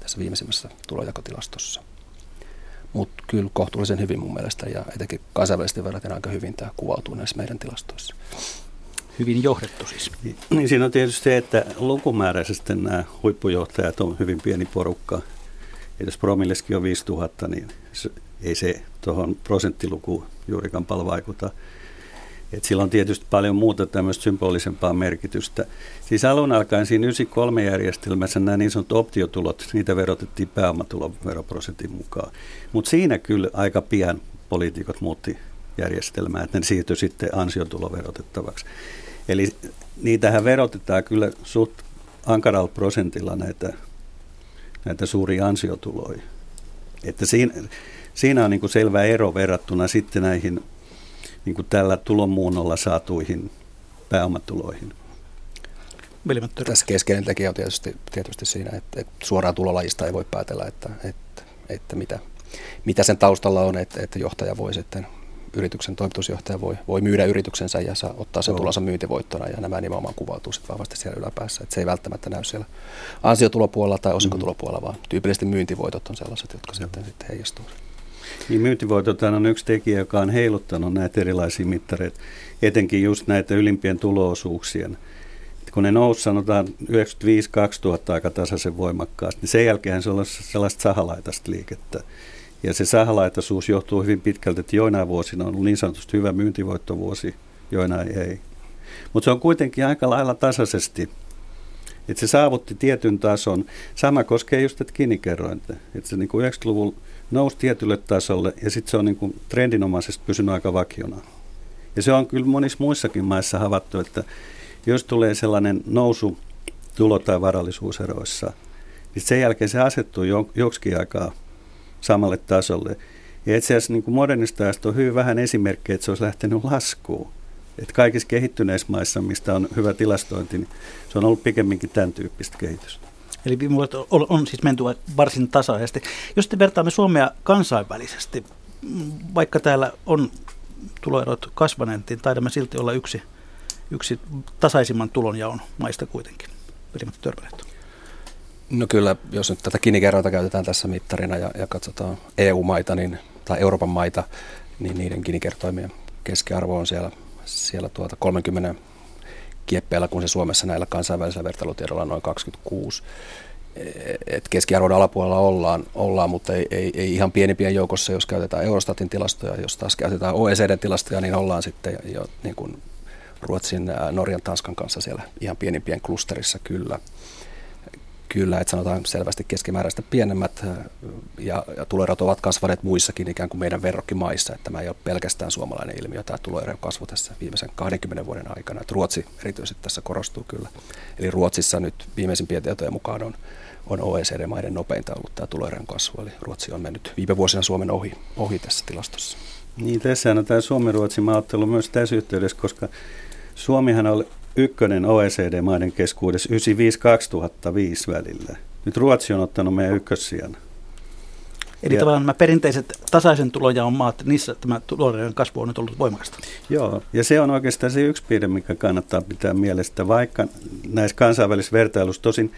tässä viimeisimmässä tulojakotilastossa. Mutta kyllä kohtuullisen hyvin mun mielestä ja etenkin kansainvälisesti verraten aika hyvin tämä kuvautuu näissä meidän tilastoissa. Hyvin johdettu siis. Niin, niin siinä on tietysti se, että lukumääräisesti nämä huippujohtajat on hyvin pieni porukka. Ja jos promilleskin on 5000, niin se, ei se tuohon prosenttilukuun juurikaan paljon vaikuta. Et sillä on tietysti paljon muuta tämmöistä symbolisempaa merkitystä. Siis alun alkaen siinä 93 järjestelmässä nämä niin sanotut optiotulot, niitä verotettiin pääomatuloveroprosentin mukaan. Mutta siinä kyllä aika pian poliitikot muutti järjestelmää, että ne siirtyi sitten ansiotuloverotettavaksi. Eli niitähän verotetaan kyllä suht ankaralla prosentilla näitä, näitä suuria ansiotuloja. Että siinä, siinä on niin kuin selvä ero verrattuna sitten näihin niin kuin tällä tulonmuunnolla saatuihin pääomatuloihin. Tässä keskeinen tekijä on tietysti, tietysti siinä, että, että suoraan tulolajista ei voi päätellä, että, että, että mitä, mitä sen taustalla on, että, että johtaja voi sitten yrityksen toimitusjohtaja voi, voi myydä yrityksensä ja saa ottaa sen tulonsa myyntivoittona ja nämä nimenomaan kuvautuu sitten vahvasti siellä yläpäässä. Että se ei välttämättä näy siellä ansiotulopuolella tai osinkotulopuolella, vaan tyypillisesti myyntivoitot on sellaiset, jotka sitten, sitten heijastuu. Niin myyntivoitot on yksi tekijä, joka on heiluttanut näitä erilaisia mittareita, etenkin just näitä ylimpien tuloosuuksien. Kun ne nousi sanotaan 95-2000 aika tasaisen voimakkaasti, niin sen jälkeen se on sellaista sahalaitaista liikettä. Ja se sahalaitaisuus johtuu hyvin pitkälti, että joinain vuosina on ollut niin sanotusti hyvä myyntivoittovuosi, joinain ei. Mutta se on kuitenkin aika lailla tasaisesti että se saavutti tietyn tason. Sama koskee just tätä kinikerrointa. Että se niin kuin 90-luvulla nousi tietylle tasolle ja sitten se on niin kuin trendinomaisesti pysynyt aika vakiona. Ja se on kyllä monissa muissakin maissa havaittu, että jos tulee sellainen nousu tulo- tai varallisuuseroissa, niin sen jälkeen se asettuu joksikin aikaa samalle tasolle. Ja itse asiassa niin modernista ajasta on hyvin vähän esimerkkejä, että se olisi lähtenyt laskuun. Että kaikissa kehittyneissä maissa, mistä on hyvä tilastointi, niin se on ollut pikemminkin tämän tyyppistä kehitystä. Eli viime vuodet on, on siis menty varsin tasaisesti. Jos te vertaamme Suomea kansainvälisesti, vaikka täällä on tuloerot kasvaneet, niin taidamme silti olla yksi, yksi tasaisimman tulonjaon maista kuitenkin. Törmänet. No kyllä, jos nyt tätä Gini-kerrointa käytetään tässä mittarina ja, ja katsotaan EU-maita niin, tai Euroopan maita, niin niiden Gini-kertoimien keskiarvo on siellä, siellä tuota 30 kieppeillä, kun se Suomessa näillä kansainvälisillä vertailutiedoilla on noin 26. Et keskiarvon alapuolella ollaan, ollaan mutta ei, ei, ei ihan pienimpien joukossa, jos käytetään Eurostatin tilastoja, jos taas käytetään OECD-tilastoja, niin ollaan sitten jo niin kuin Ruotsin, Norjan, Tanskan kanssa siellä ihan pienimpien klusterissa kyllä kyllä, että sanotaan selvästi keskimääräistä pienemmät ja, ja tuloerot ovat kasvaneet muissakin ikään kuin meidän verrokkimaissa, että tämä ei ole pelkästään suomalainen ilmiö, tämä tuloerojen kasvu tässä viimeisen 20 vuoden aikana. Että Ruotsi erityisesti tässä korostuu kyllä. Eli Ruotsissa nyt viimeisimpien tietojen mukaan on, on OECD-maiden nopeinta ollut tämä tuloerojen kasvu, eli Ruotsi on mennyt viime vuosina Suomen ohi, ohi tässä tilastossa. Niin, tässä on tämä Suomi-Ruotsi maaottelu myös tässä yhteydessä, koska Suomihan oli ykkönen OECD-maiden keskuudessa 95-2005 välillä. Nyt Ruotsi on ottanut meidän ykkössijan. Eli ja, tavallaan nämä perinteiset tasaisen tulonjaon maat, niissä tämä tulojen kasvu on nyt ollut voimakasta. Joo, ja se on oikeastaan se yksi piirre, mikä kannattaa pitää mielestä, vaikka näissä kansainvälisissä vertailussa tosin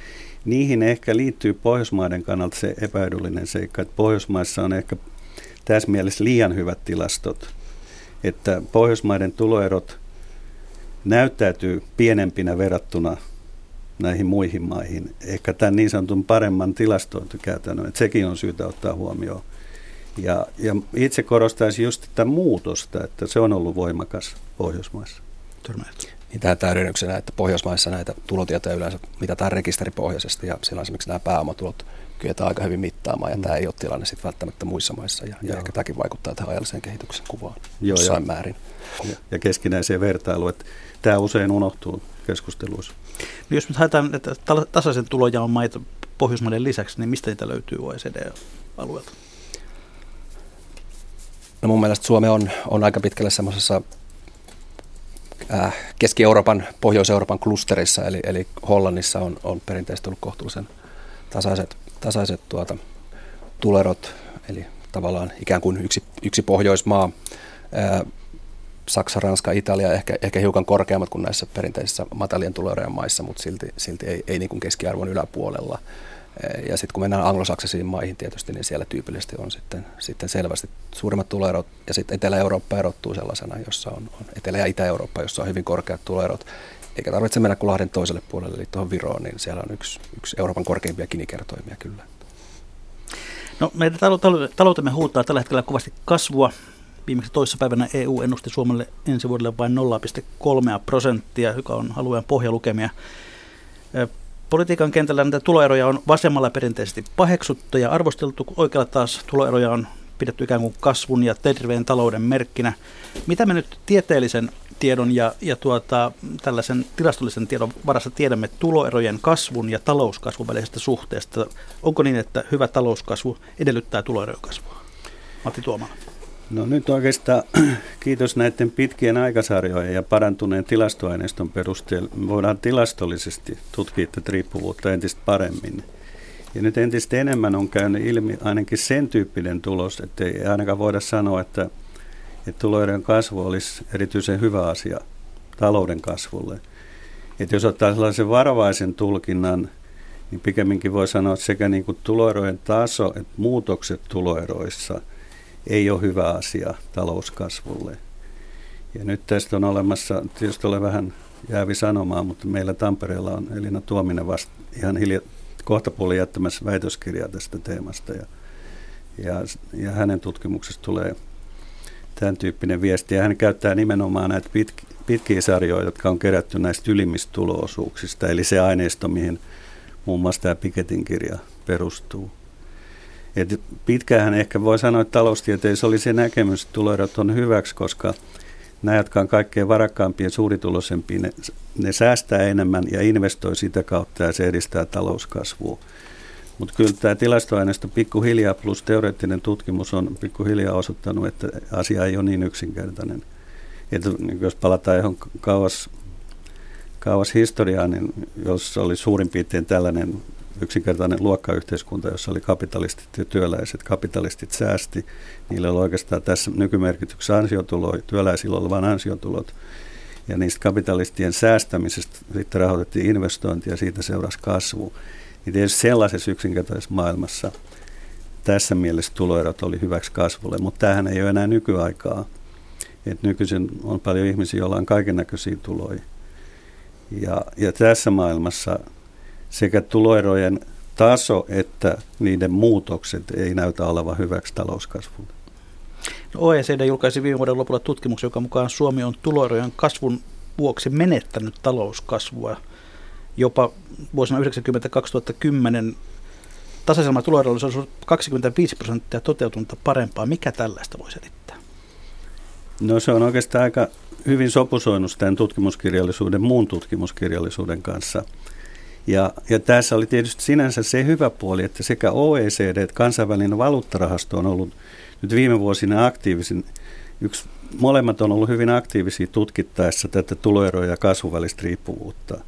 niihin ehkä liittyy Pohjoismaiden kannalta se epäedullinen seikka, että Pohjoismaissa on ehkä tässä mielessä liian hyvät tilastot, että Pohjoismaiden tuloerot näyttäytyy pienempinä verrattuna näihin muihin maihin. Ehkä tämän niin sanotun paremman tilastointikäytännön, että sekin on syytä ottaa huomioon. Ja, ja itse korostaisin just tätä muutosta, että se on ollut voimakas Pohjoismaissa. Niin tähän täydennyksenä, että Pohjoismaissa näitä tulotietoja yleensä mitataan rekisteripohjaisesti ja silloin esimerkiksi nämä pääomatulot kyetään aika hyvin mittaamaan ja mm. tämä ei ole tilanne sitten välttämättä muissa maissa ja, ja ehkä tämäkin vaikuttaa tähän ajalliseen kehityksen kuvaan Joo, jossain ja, määrin. Ja, ja keskinäiseen vertailuun, että tämä usein unohtuu keskusteluissa. No jos me haetaan että tasaisen tulojaon maita Pohjoismaiden lisäksi, niin mistä niitä löytyy OECD-alueelta? No mun mielestä Suomi on, on aika pitkälle semmoisessa Keski-Euroopan, Pohjois-Euroopan klusterissa, eli, eli Hollannissa on, on perinteisesti ollut kohtuullisen tasaiset, tasaiset tuota, tulerot, eli tavallaan ikään kuin yksi, yksi Pohjoismaa. Äh, Saksa, Ranska, Italia ehkä, ehkä hiukan korkeammat kuin näissä perinteisissä matalien tuloerojen maissa, mutta silti, silti ei, ei niin kuin keskiarvon yläpuolella. Eh, ja sitten kun mennään anglosaksisiin maihin tietysti, niin siellä tyypillisesti on sitten, sitten selvästi suurimmat tuloerot. Ja sitten Etelä-Eurooppa erottuu sellaisena, jossa on, on Etelä- ja Itä-Eurooppa, jossa on hyvin korkeat tuloerot. Eikä tarvitse mennä kuin Lahden toiselle puolelle, eli tuohon Viroon, niin siellä on yksi, yksi Euroopan korkeimpia kinikertoimia kyllä. No, meidän taloutemme huutaa tällä hetkellä kovasti kasvua. Viimeksi toissapäivänä EU ennusti Suomelle ensi vuodelle vain 0,3 prosenttia, joka on alueen pohjalukemia. Politiikan kentällä näitä tuloeroja on vasemmalla perinteisesti paheksuttu ja arvosteltu, oikealla taas tuloeroja on pidetty ikään kuin kasvun ja terveen talouden merkkinä. Mitä me nyt tieteellisen tiedon ja, ja tuota, tällaisen tilastollisen tiedon varassa tiedämme tuloerojen kasvun ja talouskasvun välisestä suhteesta? Onko niin, että hyvä talouskasvu edellyttää tuloerojen kasvua? Matti Tuomala. No nyt oikeastaan kiitos näiden pitkien aikasarjojen ja parantuneen tilastoaineiston perusteella voidaan tilastollisesti tutkia tätä riippuvuutta entistä paremmin. Ja nyt entistä enemmän on käynyt ilmi ainakin sen tyyppinen tulos, että ei ainakaan voida sanoa, että, että tuloiden kasvu olisi erityisen hyvä asia talouden kasvulle. Että jos ottaa sellaisen varovaisen tulkinnan, niin pikemminkin voi sanoa, että sekä niin kuin tuloerojen taso että muutokset tuloeroissa – ei ole hyvä asia talouskasvulle. Ja nyt tästä on olemassa, tietysti olen vähän jäävi sanomaan, mutta meillä Tampereella on Elina Tuominen vasta ihan hilja, kohta puoli jättämässä väitöskirjaa tästä teemasta. Ja, ja, ja hänen tutkimuksesta tulee tämän tyyppinen viesti. Ja hän käyttää nimenomaan näitä pit, pitkiä sarjoja, jotka on kerätty näistä ylimmistä tuloosuuksista, eli se aineisto, mihin muun muassa tämä Piketin kirja perustuu. Et pitkään ehkä voi sanoa, että taloustieteessä oli se näkemys, että tuloerot on hyväksi, koska nämä, jotka on kaikkein varakkaampia ja suurituloisempia, ne, ne säästää enemmän ja investoi sitä kautta ja se edistää talouskasvua. Mutta kyllä tämä tilastoaineisto pikkuhiljaa plus teoreettinen tutkimus on pikkuhiljaa osoittanut, että asia ei ole niin yksinkertainen. Niin jos palataan johon kauas, kauas historiaan, niin jos oli suurin piirtein tällainen yksinkertainen luokkayhteiskunta, jossa oli kapitalistit ja työläiset. Kapitalistit säästi, niillä oli oikeastaan tässä nykymerkityksessä ansiotuloja, työläisillä oli vain ansiotulot. Ja niistä kapitalistien säästämisestä sitten rahoitettiin investointia ja siitä seurasi kasvu. Niin tietysti sellaisessa yksinkertaisessa maailmassa tässä mielessä tuloerot oli hyväksi kasvulle, mutta tämähän ei ole enää nykyaikaa. Et nykyisin on paljon ihmisiä, joilla on kaiken näköisiä tuloja. Ja, ja tässä maailmassa sekä tuloerojen taso että niiden muutokset ei näytä olevan hyväksi talouskasvulle. No OECD julkaisi viime vuoden lopulla tutkimuksen, joka mukaan Suomi on tuloerojen kasvun vuoksi menettänyt talouskasvua. Jopa vuosina 1990-2010 tasaisemman tuloerolla olisi ollut 25 prosenttia toteutunutta parempaa. Mikä tällaista voi selittää? No se on oikeastaan aika hyvin sopusoinnut tämän tutkimuskirjallisuuden, muun tutkimuskirjallisuuden kanssa – ja, ja tässä oli tietysti sinänsä se hyvä puoli, että sekä OECD että kansainvälinen valuuttarahasto on ollut nyt viime vuosina aktiivisin. Yksi, molemmat on ollut hyvin aktiivisia tutkittaessa tätä tuloeroja ja kasvuvälistä riippuvuutta.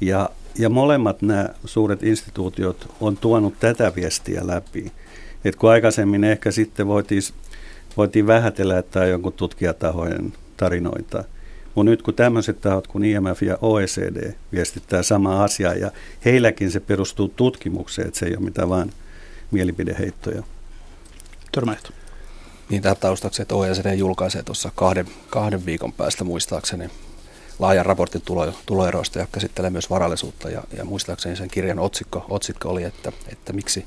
Ja, ja molemmat nämä suuret instituutiot on tuonut tätä viestiä läpi. Et kun aikaisemmin ehkä sitten voitiin, voitiin vähätellä, että on jonkun tutkijatahojen tarinoita – mutta nyt kun tämmöiset tahot kuin IMF ja OECD viestittää samaa asiaa ja heilläkin se perustuu tutkimukseen, että se ei ole mitään vain mielipideheittoja. Törmäjät. Niin tähän taustaksi, että OECD julkaisee tuossa kahden, kahden viikon päästä muistaakseni laajan raportin tulo, tuloeroista ja käsittelee myös varallisuutta. Ja, ja muistaakseni sen kirjan otsikko, otsikko oli, että, että miksi,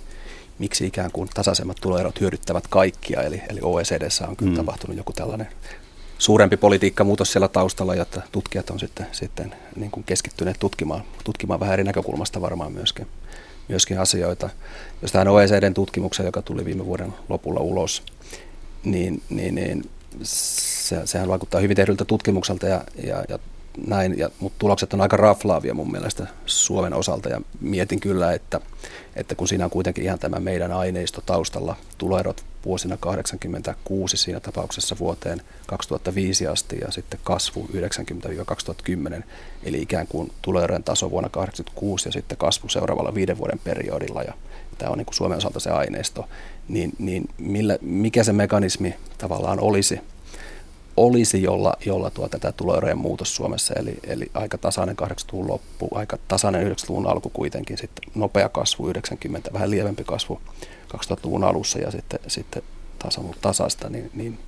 miksi ikään kuin tasaisemmat tuloerot hyödyttävät kaikkia. Eli, eli OECDssä on kyllä mm. tapahtunut joku tällainen suurempi politiikkamuutos siellä taustalla, jotta tutkijat on sitten, sitten niin kuin keskittyneet tutkimaan, tutkimaan vähän eri näkökulmasta varmaan myöskin, myöskin asioita. Jos tähän OECDn tutkimukseen, joka tuli viime vuoden lopulla ulos, niin, niin, niin se, sehän vaikuttaa hyvin tehdyltä tutkimukselta ja, ja, ja näin, ja, mutta tulokset on aika raflaavia mun mielestä Suomen osalta ja mietin kyllä, että, että kun siinä on kuitenkin ihan tämä meidän aineisto taustalla, tuloerot vuosina 86 siinä tapauksessa vuoteen 2005 asti ja sitten kasvu 90-2010, eli ikään kuin tuloerojen taso vuonna 1986 ja sitten kasvu seuraavalla viiden vuoden periodilla ja tämä on niin kuin Suomen osalta se aineisto, niin, niin millä, mikä se mekanismi tavallaan olisi, olisi, jolla, jolla tuo tätä tuloerojen muutos Suomessa, eli, eli aika tasainen 80-luvun loppu, aika tasainen 90-luvun alku kuitenkin, sitten nopea kasvu 90, vähän lievempi kasvu 2000-luvun alussa ja sitten, sitten taas on ollut tasasta, niin, niin,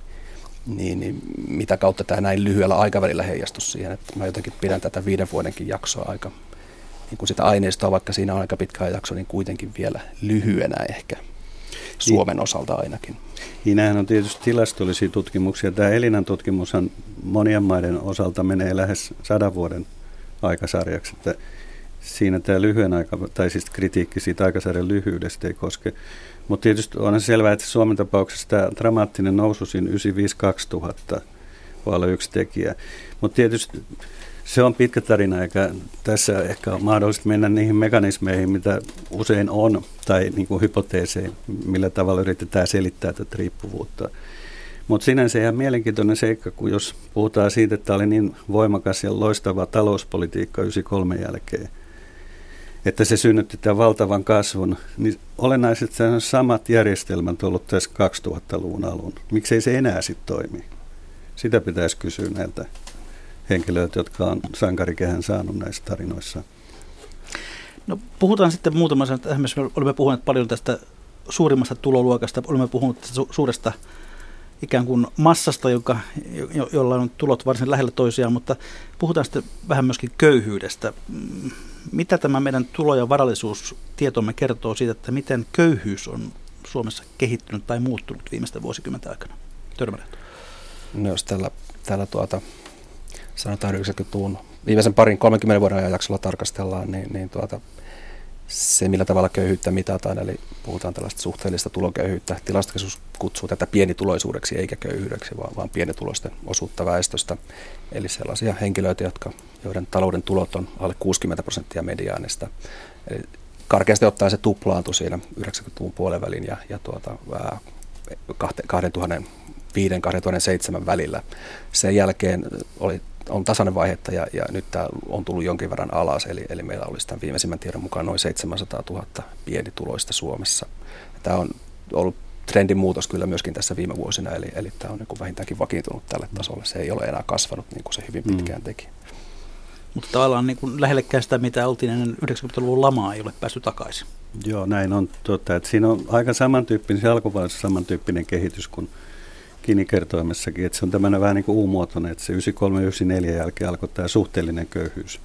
niin, niin mitä kautta tämä näin lyhyellä aikavälillä heijastus siihen, että mä jotenkin pidän tätä viiden vuodenkin jaksoa aika, niin kuin sitä aineistoa, vaikka siinä on aika pitkä jakso, niin kuitenkin vielä lyhyenä ehkä Suomen osalta ainakin. Siinähän on tietysti tilastollisia tutkimuksia. Tämä Elinan tutkimushan monien maiden osalta menee lähes sadan vuoden aikasarjaksi, että siinä tämä lyhyen aika, tai siis kritiikki siitä aikasarjan lyhyydestä ei koske. Mutta tietysti on selvää, että Suomen tapauksessa tämä dramaattinen nousu siinä 95-2000 voi olla yksi tekijä. Mutta tietysti se on pitkä tarina, eikä tässä ehkä ole mahdollista mennä niihin mekanismeihin, mitä usein on, tai niin kuin hypoteeseihin, millä tavalla yritetään selittää tätä riippuvuutta. Mutta sinänsä ihan mielenkiintoinen seikka, kun jos puhutaan siitä, että oli niin voimakas ja loistava talouspolitiikka 93 jälkeen, että se synnytti tämän valtavan kasvun, niin olennaiset samat järjestelmät on ollut tässä 2000-luvun alun. Miksei se enää sitten toimi? Sitä pitäisi kysyä näiltä henkilöiltä, jotka on sankarikehän saanut näissä tarinoissa. No, puhutaan sitten muutama sana. Olemme puhuneet paljon tästä suurimmasta tuloluokasta. Olemme puhuneet tästä su- suuresta ikään kuin massasta, joka, jo, jolla on tulot varsin lähellä toisiaan, mutta puhutaan sitten vähän myöskin köyhyydestä. Mitä tämä meidän tulo- ja varallisuustietomme kertoo siitä, että miten köyhyys on Suomessa kehittynyt tai muuttunut viimeisten vuosikymmenten aikana? Törmänneet. No jos tällä, tällä tuota, sanotaan 90-luvun viimeisen parin 30 vuoden ajan jaksolla tarkastellaan, niin, niin tuota, se, millä tavalla köyhyyttä mitataan, eli puhutaan tällaista suhteellista tuloköyhyyttä. Tilastokeskus kutsuu tätä pienituloisuudeksi eikä köyhyydeksi, vaan, vaan pienituloisten osuutta väestöstä. Eli sellaisia henkilöitä, jotka, joiden talouden tulot on alle 60 prosenttia mediaanista. Eli karkeasti ottaen se tuplaantui siinä 90-luvun puolen välin ja, ja tuota, 2005-2007 välillä. Sen jälkeen oli, on tasainen vaihetta ja, ja nyt tämä on tullut jonkin verran alas, eli, eli meillä olisi tämän viimeisimmän tiedon mukaan noin 700 000 pienituloista Suomessa. Tämä on ollut trendin muutos kyllä myöskin tässä viime vuosina, eli, eli tämä on niin vähintäänkin vakiintunut tälle tasolle. Se ei ole enää kasvanut niin kuin se hyvin mm. pitkään teki. Mutta tavallaan niin kuin lähellekään sitä, mitä oltiin ennen 90-luvun lamaa, ei ole päässyt takaisin. Joo, näin on. Totta, että siinä on aika samantyyppinen, se alkuvaiheessa samantyyppinen kehitys kuin Gini-kertoimessakin, että se on tämmöinen vähän niin kuin U-muotoinen, että se 93-94 jälkeen alkoi tämä suhteellinen köyhyys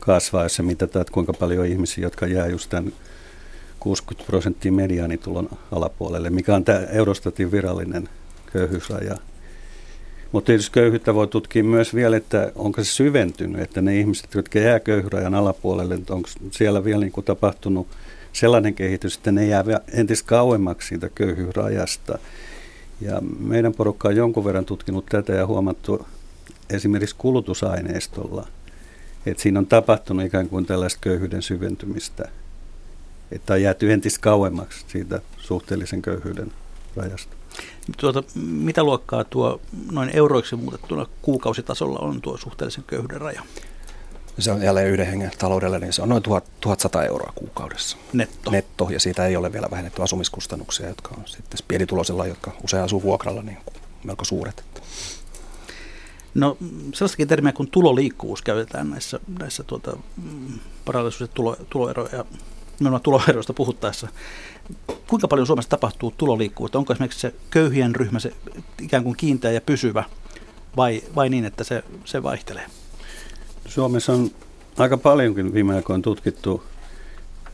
kasvaa, jos se mitataan, että kuinka paljon ihmisiä, jotka jää just tämän 60 prosenttia mediaanitulon alapuolelle, mikä on tämä Eurostatin virallinen köyhyysraja. Mutta tietysti köyhyyttä voi tutkia myös vielä, että onko se syventynyt, että ne ihmiset, jotka jää köyhyrajan alapuolelle, onko siellä vielä niin kuin tapahtunut sellainen kehitys, että ne jää entistä kauemmaksi siitä köyhyysrajasta. Ja meidän porukka on jonkun verran tutkinut tätä ja huomattu esimerkiksi kulutusaineistolla, että siinä on tapahtunut ikään kuin tällaista köyhyyden syventymistä, että on jääty entistä kauemmaksi siitä suhteellisen köyhyyden rajasta. Tuota, mitä luokkaa tuo noin euroiksi muutettuna kuukausitasolla on tuo suhteellisen köyhyyden raja? Se on jälleen yhden hengen taloudelle, niin se on noin 1100 euroa kuukaudessa. Netto. Netto, ja siitä ei ole vielä vähennetty asumiskustannuksia, jotka on sitten pienituloisilla, jotka usein asuu vuokralla, niin melko suuret. No sellaistakin termiä kuin tuloliikkuvuus käytetään näissä, näissä tuota, mm, parallisuus- ja tulo, tuloeroja, nimenomaan tuloeroista puhuttaessa. Kuinka paljon Suomessa tapahtuu tuloliikkuvuutta? Onko esimerkiksi se köyhien ryhmä se ikään kuin kiinteä ja pysyvä vai, vai niin, että se, se vaihtelee? Suomessa on aika paljonkin viime aikoina tutkittu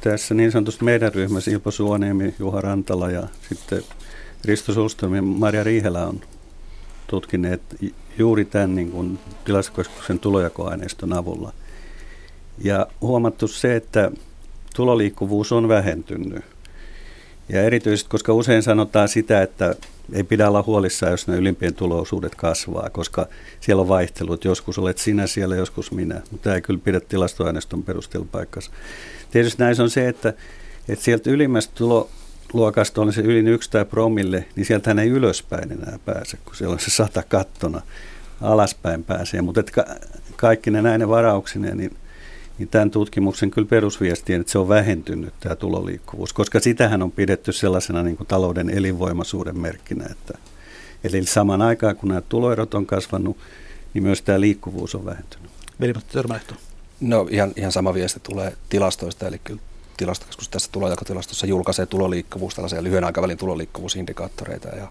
tässä niin sanotusti meidän ryhmässä Ilpo Suoniemi, Juha Rantala ja sitten Risto Sulström ja Maria Riihelä on tutkineet juuri tämän niin kuin tilastokeskuksen tulojakoaineiston avulla. Ja huomattu se, että tuloliikkuvuus on vähentynyt. Ja erityisesti, koska usein sanotaan sitä, että ei pidä olla huolissaan, jos ne ylimpien tulousuudet kasvaa, koska siellä on vaihtelut. Joskus olet sinä siellä, joskus minä. Mutta ei kyllä pidä tilastoaineiston perusteella paikkansa. Tietysti näissä on se, että, että sieltä ylimmästä tuloluokasta on se yli yksi tai promille, niin sieltä ei ylöspäin enää pääse, kun siellä on se sata kattona. Alaspäin pääsee, mutta ka- kaikki ne näine varauksineen, niin – niin tämän tutkimuksen kyllä perusviesti on, että se on vähentynyt tämä tuloliikkuvuus, koska sitähän on pidetty sellaisena niin kuin talouden elinvoimaisuuden merkkinä, että eli samaan aikaan kun nämä tuloerot on kasvanut, niin myös tämä liikkuvuus on vähentynyt. Veli-Matti Törmälehto. No ihan, ihan sama viesti tulee tilastoista, eli kyllä tilastokeskus tässä tulojakotilastossa julkaisee tuloliikkuvuus, tällaisia lyhyen aikavälin tuloliikkuvuusindikaattoreita ja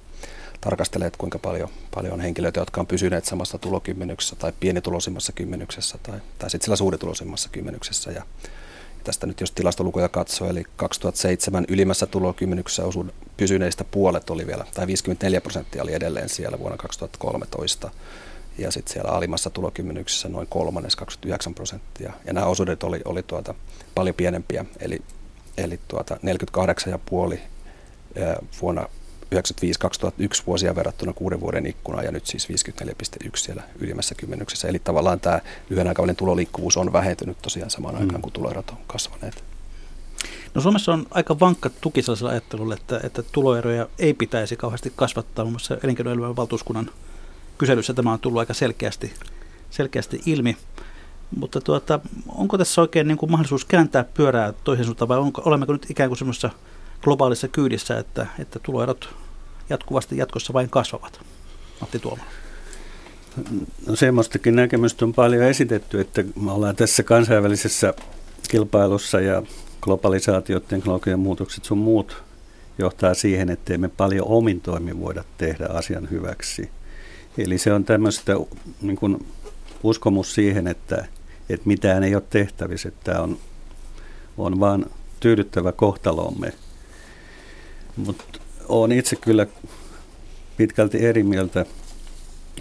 tarkastelee, että kuinka paljon, paljon on henkilöitä, jotka on pysyneet samassa tulokymmenyksessä tai pienituloisimmassa kymmenyksessä tai, tai sitten sillä suurituloisimmassa kymmenyksessä. Ja, tästä nyt jos tilastolukuja katsoo, eli 2007 ylimmässä tulokymmenyksessä osu, pysyneistä puolet oli vielä, tai 54 prosenttia oli edelleen siellä vuonna 2013. Ja sitten siellä alimmassa tulokymmenyksessä noin kolmannes, 29 prosenttia. Ja nämä osuudet oli, oli tuota, paljon pienempiä, eli, eli tuota 48,5 vuonna 95-2001 vuosia verrattuna kuuden vuoden ikkunaan ja nyt siis 54,1 siellä ylimmässä kymmenyksessä. Eli tavallaan tämä lyhyen aikavälin tuloliikkuvuus on vähentynyt tosiaan samaan mm. aikaan, kun tuloerot on kasvaneet. No Suomessa on aika vankka tuki sellaisella ajattelulla, että, että tuloeroja ei pitäisi kauheasti kasvattaa. Muun muassa elinkeinoelämän valtuuskunnan kyselyssä tämä on tullut aika selkeästi, selkeästi ilmi. Mutta tuota, onko tässä oikein niin kuin mahdollisuus kääntää pyörää toisen suuntaan vai onko, olemmeko nyt ikään kuin semmoisessa globaalissa kyydissä, että, että tuloerot jatkuvasti jatkossa vain kasvavat? Matti Tuomala. No semmoistakin näkemystä on paljon esitetty, että me ollaan tässä kansainvälisessä kilpailussa ja globalisaatiot, teknologian muutokset sun muut johtaa siihen, että me paljon omin toimin voida tehdä asian hyväksi. Eli se on tämmöistä niin kuin uskomus siihen, että, että mitään ei ole tehtävissä, että on, on vaan tyydyttävä kohtalomme – mutta olen itse kyllä pitkälti eri mieltä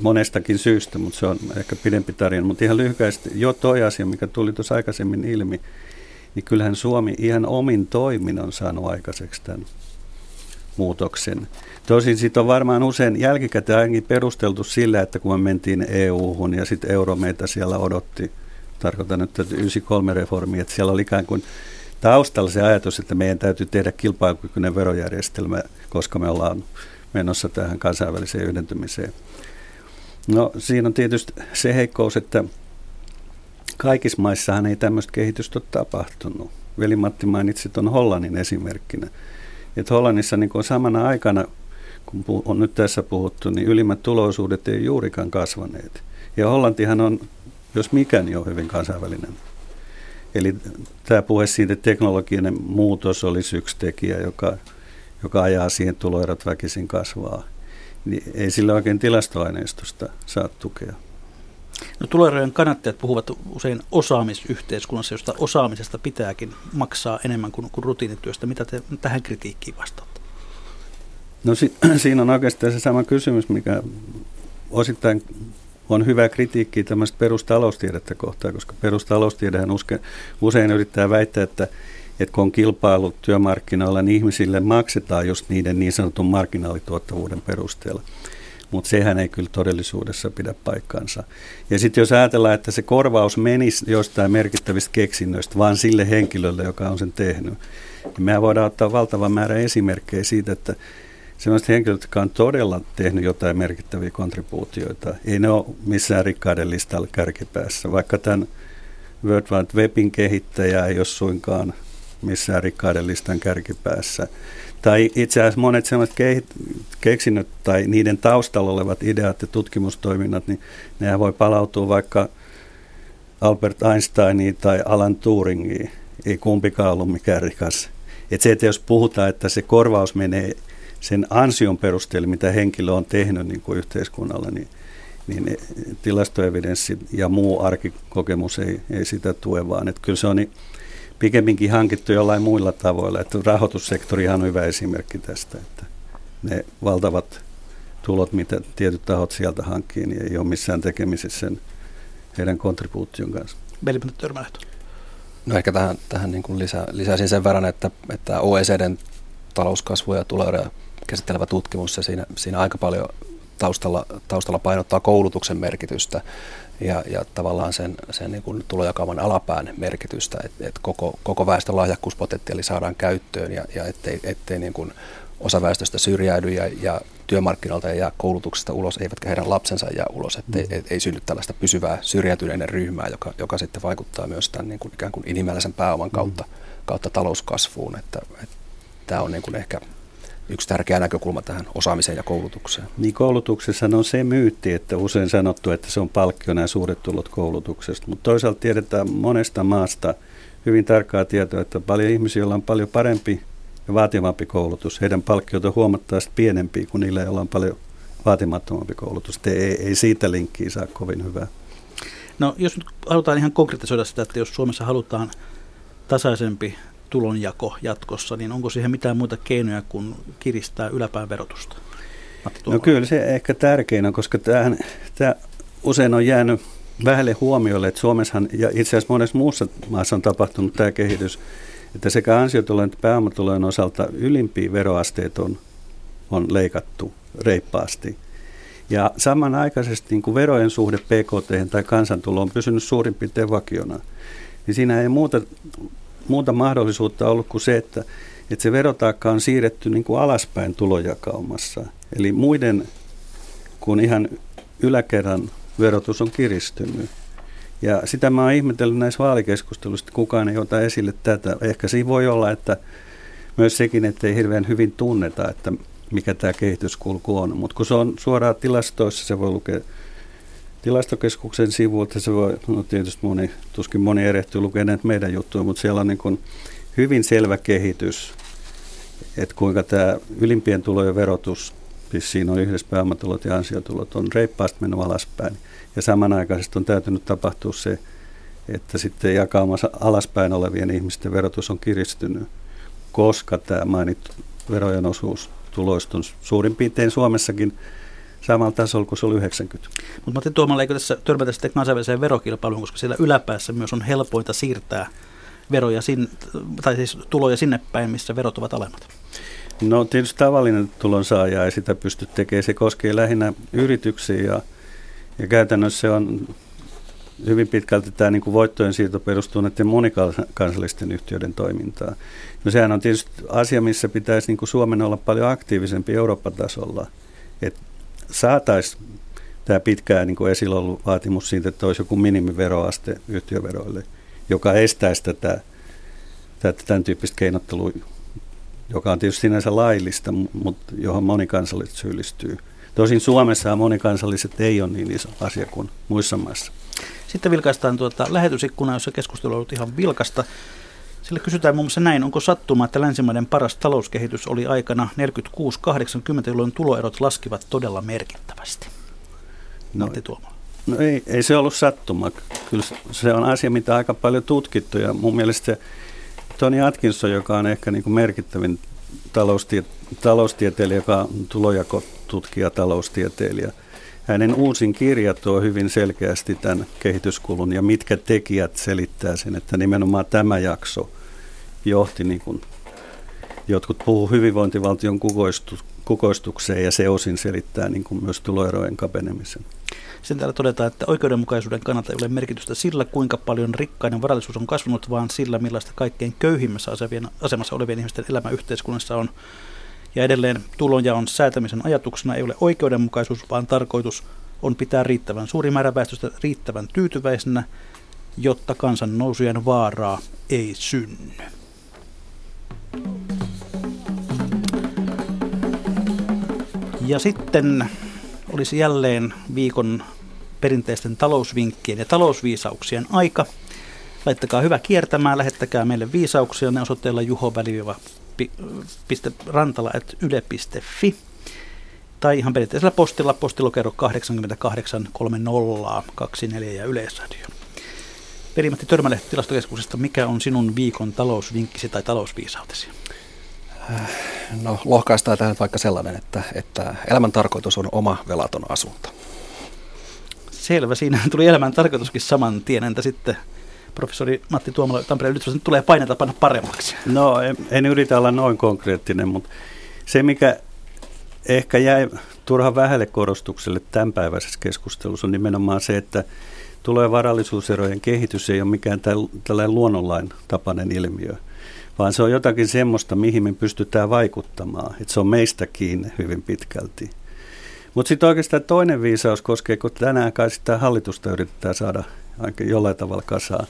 monestakin syystä, mutta se on ehkä pidempi tarina. Mutta ihan lyhyesti, jo toi asia, mikä tuli tuossa aikaisemmin ilmi, niin kyllähän Suomi ihan omin toimin on saanut aikaiseksi tämän muutoksen. Tosin siitä on varmaan usein jälkikäteen perusteltu sillä, että kun me mentiin EU-hun ja sitten euro meitä siellä odotti, tarkoitan nyt että 93 reformi, että siellä oli ikään kuin taustalla se ajatus, että meidän täytyy tehdä kilpailukykyinen verojärjestelmä, koska me ollaan menossa tähän kansainväliseen yhdentymiseen. No siinä on tietysti se heikkous, että kaikissa maissahan ei tämmöistä kehitystä ole tapahtunut. Veli-Matti mainitsi tuon Hollannin esimerkkinä. Että Hollannissa niin samana aikana, kun on nyt tässä puhuttu, niin ylimmät tuloisuudet ei juurikaan kasvaneet. Ja Hollantihan on, jos mikä, niin on hyvin kansainvälinen. Eli tämä puhe siitä, että teknologinen muutos olisi yksi tekijä, joka, joka ajaa siihen tuloerot väkisin kasvaa, niin ei sillä oikein tilastoaineistosta saa tukea. No, tuloerojen kannattajat puhuvat usein osaamisyhteiskunnassa, josta osaamisesta pitääkin maksaa enemmän kuin, kuin rutiinityöstä. Mitä te tähän kritiikkiin vastaatte? No si- siinä on oikeastaan se sama kysymys, mikä osittain on hyvä kritiikki tämmöistä perustaloustiedettä kohtaan, koska perustaloustiedehän uske, usein yrittää väittää, että, että kun on kilpailu työmarkkinoilla, niin ihmisille maksetaan just niiden niin sanotun marginaalituottavuuden perusteella mutta sehän ei kyllä todellisuudessa pidä paikkaansa. Ja sitten jos ajatellaan, että se korvaus menisi jostain merkittävistä keksinnöistä vaan sille henkilölle, joka on sen tehnyt, niin me voidaan ottaa valtava määrä esimerkkejä siitä, että sellaiset henkilöt, jotka on todella tehnyt jotain merkittäviä kontribuutioita, ei ne ole missään rikkaiden listalla kärkipäässä, vaikka tämän World Wide Webin kehittäjä ei ole suinkaan missään rikkaiden listan kärkipäässä. Tai itse asiassa monet sellaiset keksinnöt tai niiden taustalla olevat ideat ja tutkimustoiminnat, niin nehän voi palautua vaikka Albert Einsteiniin tai Alan Turingiin. Ei kumpikaan ollut mikään rikas. Et se, että jos puhutaan, että se korvaus menee sen ansion perusteella, mitä henkilö on tehnyt niin kuin yhteiskunnalle, niin, niin tilastoevidenssi ja muu arkikokemus ei, ei sitä tue, vaan että kyllä se on niin, pikemminkin hankittu jollain muilla tavoilla. Että rahoitussektori on hyvä esimerkki tästä, että ne valtavat tulot, mitä tietyt tahot sieltä hankkii, niin ei ole missään tekemisissä sen heidän kontribuution kanssa. Veli Törmälehto. No ehkä tähän, tähän niin kuin lisä, lisäisin sen verran, että, että OECDn talouskasvu ja tuloeroja käsittelevä tutkimus, ja siinä, siinä aika paljon taustalla, taustalla painottaa koulutuksen merkitystä ja, ja tavallaan sen, sen niin kuin tulojakaavan alapään merkitystä, että et koko, koko väestön lahjakkuuspotentiaali saadaan käyttöön ja, ja ettei, ettei niin kuin osa väestöstä syrjäydy ja, ja työmarkkinoilta ja koulutuksesta ulos, eivätkä heidän lapsensa jää ulos, että mm. et, ei synny tällaista pysyvää syrjäytyneiden ryhmää, joka, joka sitten vaikuttaa myös tämän niin kuin ikään kuin inhimillisen pääoman kautta, mm. kautta talouskasvuun. Että, että tämä on niin kuin ehkä yksi tärkeä näkökulma tähän osaamiseen ja koulutukseen. Niin koulutuksessa on se myytti, että usein sanottu, että se on palkkio nämä suuret tulot koulutuksesta, mutta toisaalta tiedetään monesta maasta hyvin tarkkaa tietoa, että paljon ihmisiä, joilla on paljon parempi ja vaativampi koulutus, heidän palkkiot on huomattavasti pienempi kuin niillä, joilla on paljon vaatimattomampi koulutus. Te ei, ei siitä linkkiä saa kovin hyvää. No jos nyt halutaan ihan konkretisoida sitä, että jos Suomessa halutaan tasaisempi tulonjako jatkossa, niin onko siihen mitään muita keinoja kuin kiristää yläpään verotusta? no kyllä se ehkä tärkein on, koska tämähän, tämä usein on jäänyt vähälle huomiolle, että Suomessahan ja itse asiassa monessa muussa maassa on tapahtunut tämä kehitys, että sekä ansiotulojen että pääomatulojen osalta ylimpiä veroasteet on, on leikattu reippaasti. Ja samanaikaisesti niin kuin verojen suhde PKT tai kansantulo on pysynyt suurin piirtein vakiona. Niin siinä ei muuta muuta mahdollisuutta ollut kuin se, että, että se verotaakka on siirretty niin kuin alaspäin tulojakaumassa. Eli muiden kuin ihan yläkerran verotus on kiristynyt. Ja sitä mä oon ihmetellyt näissä vaalikeskusteluissa, että kukaan ei ota esille tätä. Ehkä siinä voi olla, että myös sekin, että ei hirveän hyvin tunneta, että mikä tämä kehityskulku on. Mutta kun se on suoraan tilastoissa, se voi lukea tilastokeskuksen sivuilta se voi, no tietysti moni, tuskin moni erehtyy lukemaan meidän juttuja, mutta siellä on niin kuin hyvin selvä kehitys, että kuinka tämä ylimpien tulojen verotus, siis siinä on yhdessä pääomatulot ja ansiotulot, on reippaasti mennyt alaspäin. Ja samanaikaisesti on täytynyt tapahtua se, että sitten jakaamassa alaspäin olevien ihmisten verotus on kiristynyt, koska tämä mainittu verojen osuus tuloista on suurin piirtein Suomessakin samalla tasolla kuin se oli 90. Mutta mä Tuomalla, eikö tässä törmätä sitten kansainväliseen verokilpailuun, koska siellä yläpäässä myös on helpointa siirtää veroja sin, tai siis tuloja sinne päin, missä verot ovat alemmat? No tietysti tavallinen tulonsaaja ei sitä pysty tekemään. Se koskee lähinnä yrityksiä ja, ja käytännössä se on hyvin pitkälti tämä niin kuin voittojen siirto perustuu näiden monikansallisten yhtiöiden toimintaan. No sehän on tietysti asia, missä pitäisi niin kuin Suomen olla paljon aktiivisempi Eurooppa-tasolla, että saataisiin tämä pitkään niin kuin esillä ollut vaatimus siitä, että olisi joku minimiveroaste yhtiöveroille, joka estäisi tätä, tätä tämän tyyppistä keinottelua, joka on tietysti sinänsä laillista, mutta johon monikansalliset syyllistyy. Tosin Suomessa monikansalliset ei ole niin iso asia kuin muissa maissa. Sitten vilkaistaan tuota lähetysikkunaa, jossa keskustelu on ollut ihan vilkasta. Sillä kysytään muun muassa näin, onko sattuma, että länsimaiden paras talouskehitys oli aikana 46-80, jolloin tuloerot laskivat todella merkittävästi? No, no ei, ei se ollut sattuma. Kyllä se on asia, mitä aika paljon tutkittu ja mun mielestä se Tony Atkinson, joka on ehkä niin kuin merkittävin taloustie, taloustieteilijä, joka on tulojakotutkija, taloustieteilijä. Hänen uusin kirja tuo hyvin selkeästi tämän kehityskulun ja mitkä tekijät selittää sen, että nimenomaan tämä jakso johti, niin kuin jotkut puhuu hyvinvointivaltion kukoistu, kukoistukseen ja se osin selittää niin kuin myös tuloerojen kapenemisen. Sitten täällä todetaan, että oikeudenmukaisuuden kannalta ei ole merkitystä sillä, kuinka paljon rikkainen varallisuus on kasvanut, vaan sillä, millaista kaikkein köyhimmässä asemassa olevien ihmisten elämä yhteiskunnassa on. Ja edelleen tulonjaon säätämisen ajatuksena ei ole oikeudenmukaisuus, vaan tarkoitus on pitää riittävän suuri määrä väestöstä riittävän tyytyväisenä, jotta kansan nousujen vaaraa ei synny. Ja sitten olisi jälleen viikon perinteisten talousvinkkien ja talousviisauksien aika. Laittakaa hyvä kiertämään, lähettäkää meille viisauksia ne osoitteella juho-rantala.yle.fi tai ihan perinteisellä postilla postilokero 883024 ja Yleisradio. Perimatti Törmälehti tilastokeskuksesta, mikä on sinun viikon talousvinkkisi tai talousviisautesi? No lohkaistaan tähän vaikka sellainen, että, että elämän tarkoitus on oma velaton asunto. Selvä, siinä tuli elämän tarkoituskin saman tien. Entä sitten professori Matti Tuomala Tampereen yliopistossa tulee paineita panna paremmaksi? No en, en yritä olla noin konkreettinen, mutta se mikä ehkä jäi turhan vähälle korostukselle tämänpäiväisessä keskustelussa on nimenomaan se, että tulee varallisuuserojen kehitys ei ole mikään tällainen luonnonlain tapainen ilmiö, vaan se on jotakin semmoista, mihin me pystytään vaikuttamaan. Että se on meistä kiinni hyvin pitkälti. Mutta sitten oikeastaan toinen viisaus koskee, kun tänään kai sitä hallitusta yritetään saada ainakin jollain tavalla kasaan,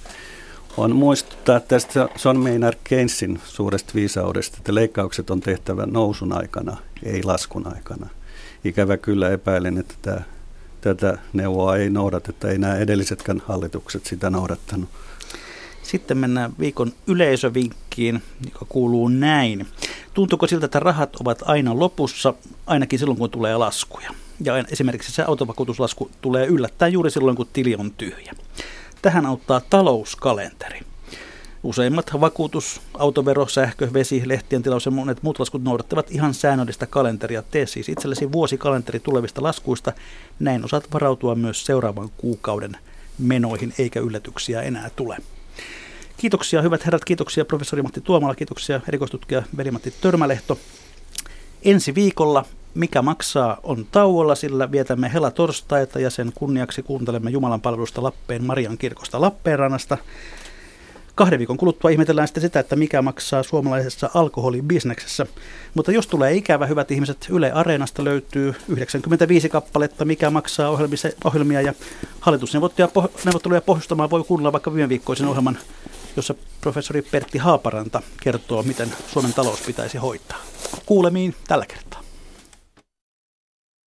on muistuttaa tästä Son Maynard Keynesin suuresta viisaudesta, että leikkaukset on tehtävä nousun aikana, ei laskun aikana. Ikävä kyllä epäilen, että tämä, tätä neuvoa ei noudateta, ei nämä edellisetkään hallitukset sitä noudattanut. Sitten mennään viikon yleisövinkkiin, joka kuuluu näin. Tuntuuko siltä, että rahat ovat aina lopussa, ainakin silloin kun tulee laskuja? Ja esimerkiksi se autovakuutuslasku tulee yllättäen juuri silloin, kun tili on tyhjä. Tähän auttaa talouskalenteri. Useimmat vakuutus, autovero, sähkö, vesi, lehtien tilaus ja monet muut laskut noudattavat ihan säännöllistä kalenteria. Tee siis itsellesi vuosikalenteri tulevista laskuista. Näin osaat varautua myös seuraavan kuukauden menoihin, eikä yllätyksiä enää tule. Kiitoksia hyvät herrat, kiitoksia professori Matti Tuomala, kiitoksia erikoistutkija Veli-Matti Törmälehto. Ensi viikolla mikä maksaa on tauolla, sillä vietämme hela torstaita ja sen kunniaksi kuuntelemme Jumalan palvelusta Lappeen Marian kirkosta Lappeenrannasta. Kahden viikon kuluttua ihmetellään sitten sitä, että mikä maksaa suomalaisessa alkoholibisneksessä. Mutta jos tulee ikävä, hyvät ihmiset, Yle Areenasta löytyy 95 kappaletta, mikä maksaa ohjelmia ja hallitusneuvotteluja pohjustamaan voi kuunnella vaikka viime viikkoisen ohjelman, jossa professori Pertti Haaparanta kertoo, miten Suomen talous pitäisi hoitaa. Kuulemiin tällä kertaa.